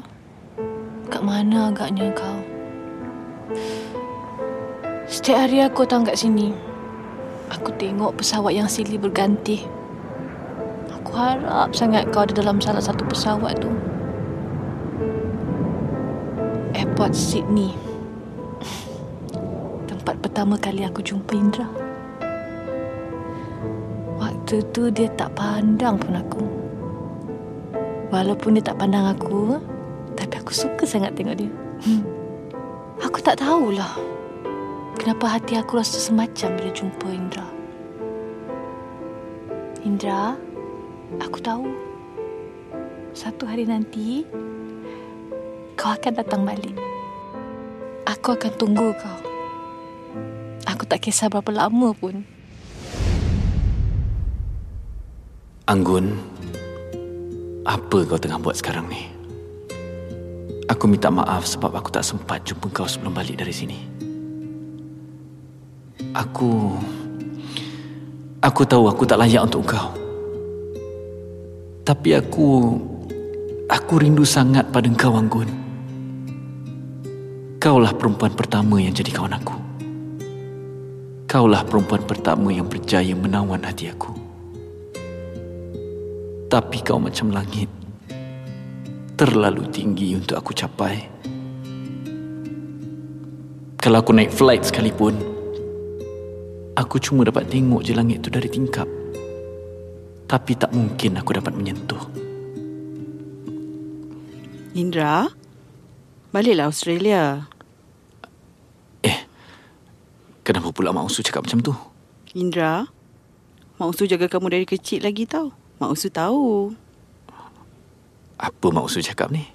Speaker 3: kat mana agaknya kau? Setiap hari aku datang kat sini, aku tengok pesawat yang silih berganti. Harap sangat kau ada dalam salah satu pesawat tu. Airport Sydney. Tempat pertama kali aku jumpa Indra. Waktu tu dia tak pandang pun aku. Walaupun dia tak pandang aku, tapi aku suka sangat tengok dia. Aku tak tahulah kenapa hati aku rasa semacam bila jumpa Indra. Indra, aku tahu satu hari nanti kau akan datang balik. Aku akan tunggu kau. Aku tak kisah berapa lama pun.
Speaker 2: Anggun, apa kau tengah buat sekarang ni? Aku minta maaf sebab aku tak sempat jumpa kau sebelum balik dari sini. Aku... Aku tahu aku tak layak untuk kau. Tapi aku... Aku rindu sangat pada kau, Anggun. Kaulah perempuan pertama yang jadi kawan aku. Kaulah perempuan pertama yang berjaya menawan hati aku. Tapi kau macam langit. Terlalu tinggi untuk aku capai. Kalau aku naik flight sekalipun, aku cuma dapat tengok je langit tu dari tingkap. Tapi tak mungkin aku dapat menyentuh.
Speaker 7: Indra, baliklah Australia.
Speaker 2: Kenapa pula Mak Usu cakap macam tu?
Speaker 7: Indra, Mak Usu jaga kamu dari kecil lagi tau. Mak Usu tahu.
Speaker 2: Apa Mak Usu cakap ni?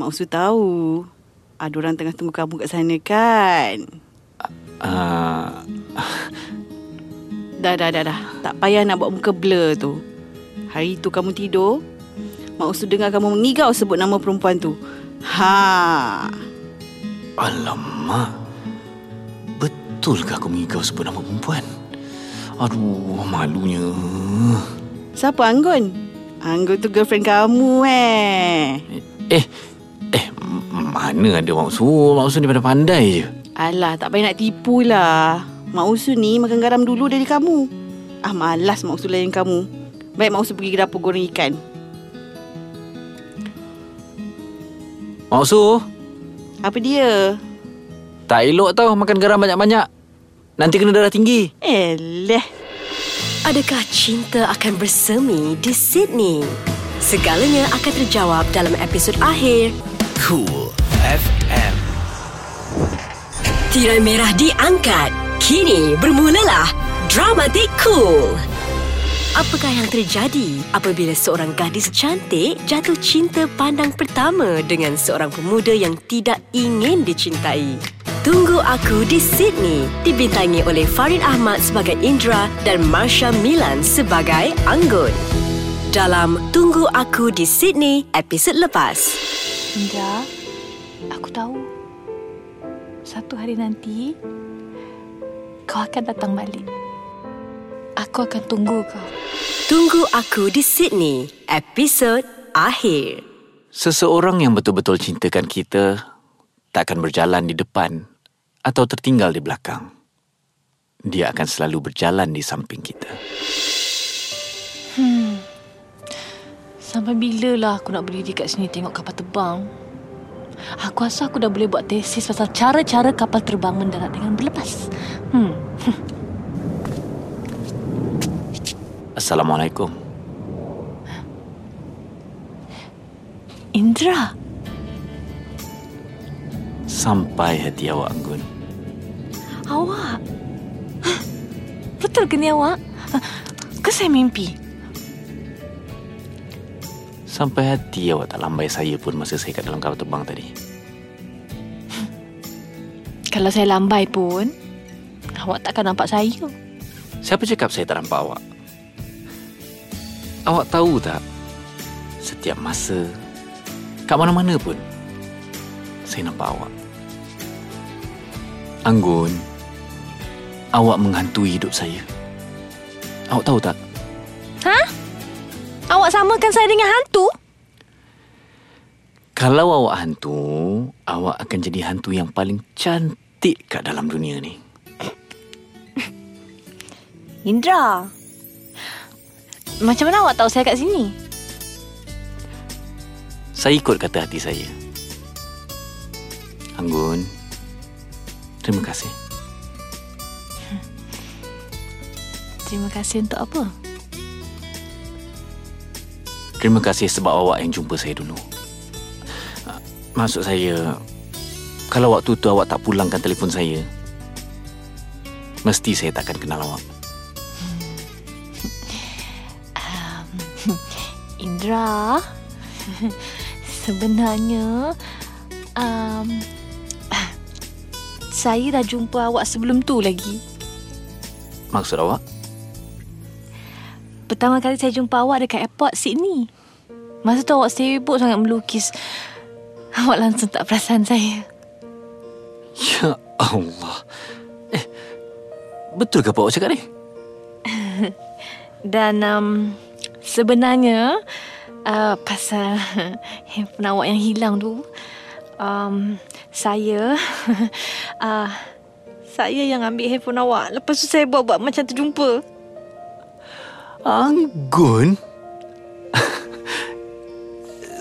Speaker 7: Mak Usu tahu. Ada orang tengah tunggu kamu kat sana kan?
Speaker 2: Uh,
Speaker 7: Dah, dah, dah, dah. Tak payah nak buat muka blur tu. Hari tu kamu tidur, Mak Usu dengar kamu mengigau sebut nama perempuan tu. Ha.
Speaker 2: alamak. Betulkah aku mengigau sebut nama perempuan? Aduh, malunya.
Speaker 7: Siapa Anggun? Anggun tu girlfriend kamu eh.
Speaker 2: Eh, eh, mana ada Mak Usu? Mak Usu ni pada pandai je.
Speaker 7: Alah, tak payah nak tipu lah. Mak Usu ni makan garam dulu dari kamu. Ah, malas Mak Usu layan kamu. Baik Mak Usu pergi ke dapur goreng ikan.
Speaker 2: Mak Usu,
Speaker 7: Apa dia?
Speaker 2: tak elok tau makan garam banyak-banyak. Nanti kena darah tinggi.
Speaker 7: Eleh.
Speaker 1: Adakah cinta akan bersemi di Sydney? Segalanya akan terjawab dalam episod akhir.
Speaker 5: Cool FM.
Speaker 1: Tirai merah diangkat. Kini bermulalah Dramatik Cool. Apakah yang terjadi apabila seorang gadis cantik jatuh cinta pandang pertama dengan seorang pemuda yang tidak ingin dicintai? Tunggu Aku di Sydney dibintangi oleh Farid Ahmad sebagai Indra dan Marsha Milan sebagai Anggun. Dalam Tunggu Aku di Sydney episod lepas.
Speaker 3: Indra, aku tahu. Satu hari nanti, kau akan datang balik. Aku akan tunggu kau.
Speaker 1: Tunggu Aku di Sydney episod akhir.
Speaker 2: Seseorang yang betul-betul cintakan kita tak akan berjalan di depan atau tertinggal di belakang. Dia akan selalu berjalan di samping kita.
Speaker 3: Sampai bila lah aku nak berdiri kat sini tengok kapal terbang? Aku rasa aku dah boleh buat tesis pasal cara-cara kapal terbang mendarat dengan berlepas. Hmm.
Speaker 2: Assalamualaikum.
Speaker 3: Indra,
Speaker 2: Sampai hati awak anggun.
Speaker 3: awak. Betul ke ni awak? Ke saya mimpi?
Speaker 2: Sampai hati awak tak lambai saya pun masa saya kat dalam kapal terbang tadi.
Speaker 3: Kalau saya lambai pun, awak takkan nampak saya.
Speaker 2: Siapa cakap saya tak nampak awak? Awak tahu tak? Setiap masa, kat mana-mana pun, saya nampak awak. Anggun, awak menghantui hidup saya. Awak tahu tak?
Speaker 3: Awak samakan saya dengan hantu?
Speaker 2: Kalau awak hantu, awak akan jadi hantu yang paling cantik kat dalam dunia ni.
Speaker 3: Indra. Macam mana awak tahu saya kat sini?
Speaker 2: Saya ikut kata hati saya. Anggun, terima kasih.
Speaker 3: Terima kasih untuk apa?
Speaker 2: Terima kasih sebab awak yang jumpa saya dulu. Ah, Maksud saya, kalau waktu tu awak tak pulangkan telefon saya, mesti saya takkan kenal awak.
Speaker 3: Indra. Sebenarnya um, saya dah jumpa awak sebelum tu lagi.
Speaker 2: Maksud awak?
Speaker 3: Pertama kali saya jumpa awak dekat airport Sydney. Masa tu awak sibuk sangat melukis. Awak langsung tak perasan saya.
Speaker 2: Ya Allah. Eh, betul ke apa awak cakap ni?
Speaker 3: Dan um, sebenarnya uh, pasal handphone awak yang hilang tu, um, saya uh, saya yang ambil handphone awak. Lepas tu saya buat-buat macam terjumpa.
Speaker 2: Anggun?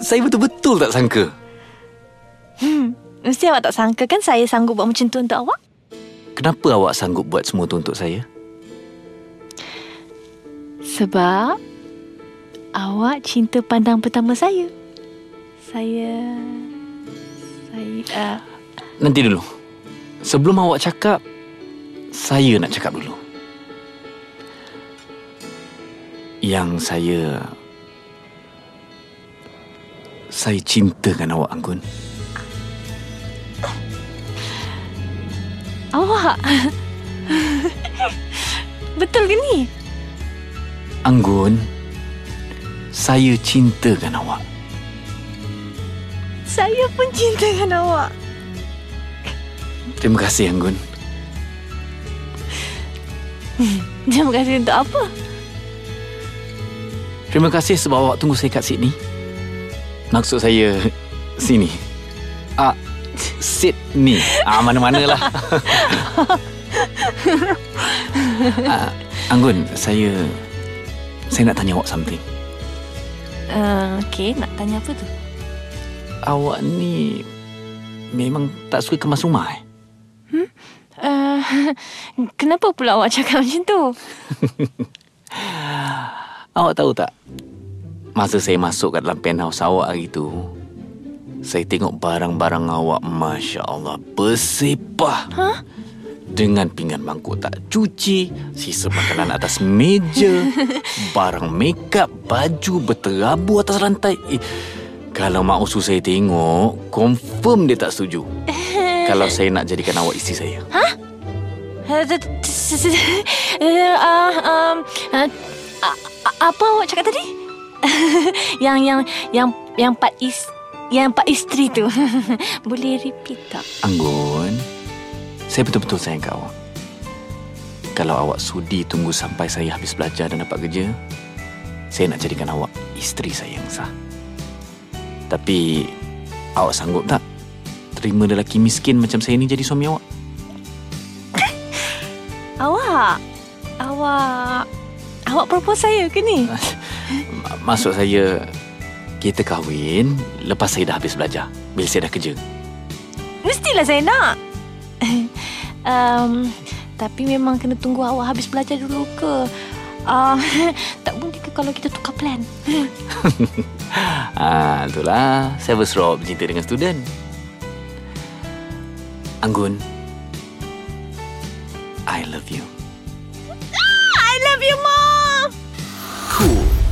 Speaker 2: saya betul-betul tak sangka.
Speaker 3: Mesti awak tak sangka kan saya sanggup buat macam tu untuk awak?
Speaker 2: Kenapa awak sanggup buat semua tu untuk saya?
Speaker 3: Sebab awak cinta pandang pertama saya. Saya saya uh,
Speaker 2: Nanti dulu. Sebelum awak cakap, saya nak cakap dulu. Yang saya saya cintakan awak Anggun.
Speaker 3: Awak? Betul ke ni?
Speaker 2: Anggun, saya cintakan awak.
Speaker 3: Saya pun cintakan awak.
Speaker 2: Terima kasih Anggun.
Speaker 3: Terima kasih untuk apa?
Speaker 2: Terima kasih sebab awak tunggu saya kat Sydney. Maksud saya sini. Ah, Sydney. Ah, mana-mana lah. ah, Anggun, saya saya nak tanya awak something.
Speaker 3: Uh, okay, nak tanya apa tu?
Speaker 2: Awak ni memang tak suka kemas rumah eh?
Speaker 3: Uh, kenapa pula awak cakap macam tu?
Speaker 2: Awak tahu tak? Masa saya masuk kat dalam penthouse awak hari tu, saya tengok barang-barang awak, Masya Allah, bersepah.
Speaker 3: Hah?
Speaker 2: Dengan pinggan mangkuk tak cuci, sisa makanan atas meja, barang makeup, baju berterabu atas rantai. Eh, kalau mak usul saya tengok, confirm dia tak setuju. kalau saya nak jadikan awak isteri saya.
Speaker 3: Uh, uh, um, uh, apa awak cakap tadi? yang yang yang yang pak is yang pak isteri tu. Boleh repeat tak?
Speaker 2: Anggun, saya betul-betul sayang awak. Kalau awak sudi tunggu sampai saya habis belajar dan dapat kerja, saya nak jadikan awak isteri saya yang sah. Tapi, awak sanggup tak terima lelaki miskin macam saya ni jadi suami awak?
Speaker 3: Awak awak awak propose saya ke ni?
Speaker 2: Ma- Maksud saya, kita kahwin lepas saya dah habis belajar. Bila saya dah kerja.
Speaker 3: Mestilah saya nak. um, tapi memang kena tunggu awak habis belajar dulu ke? Uh, tak boleh ke kalau kita tukar plan?
Speaker 2: Ah, itulah. Saya berserah bercinta dengan student. Anggun, I love you.
Speaker 3: I love you, Mom! cool.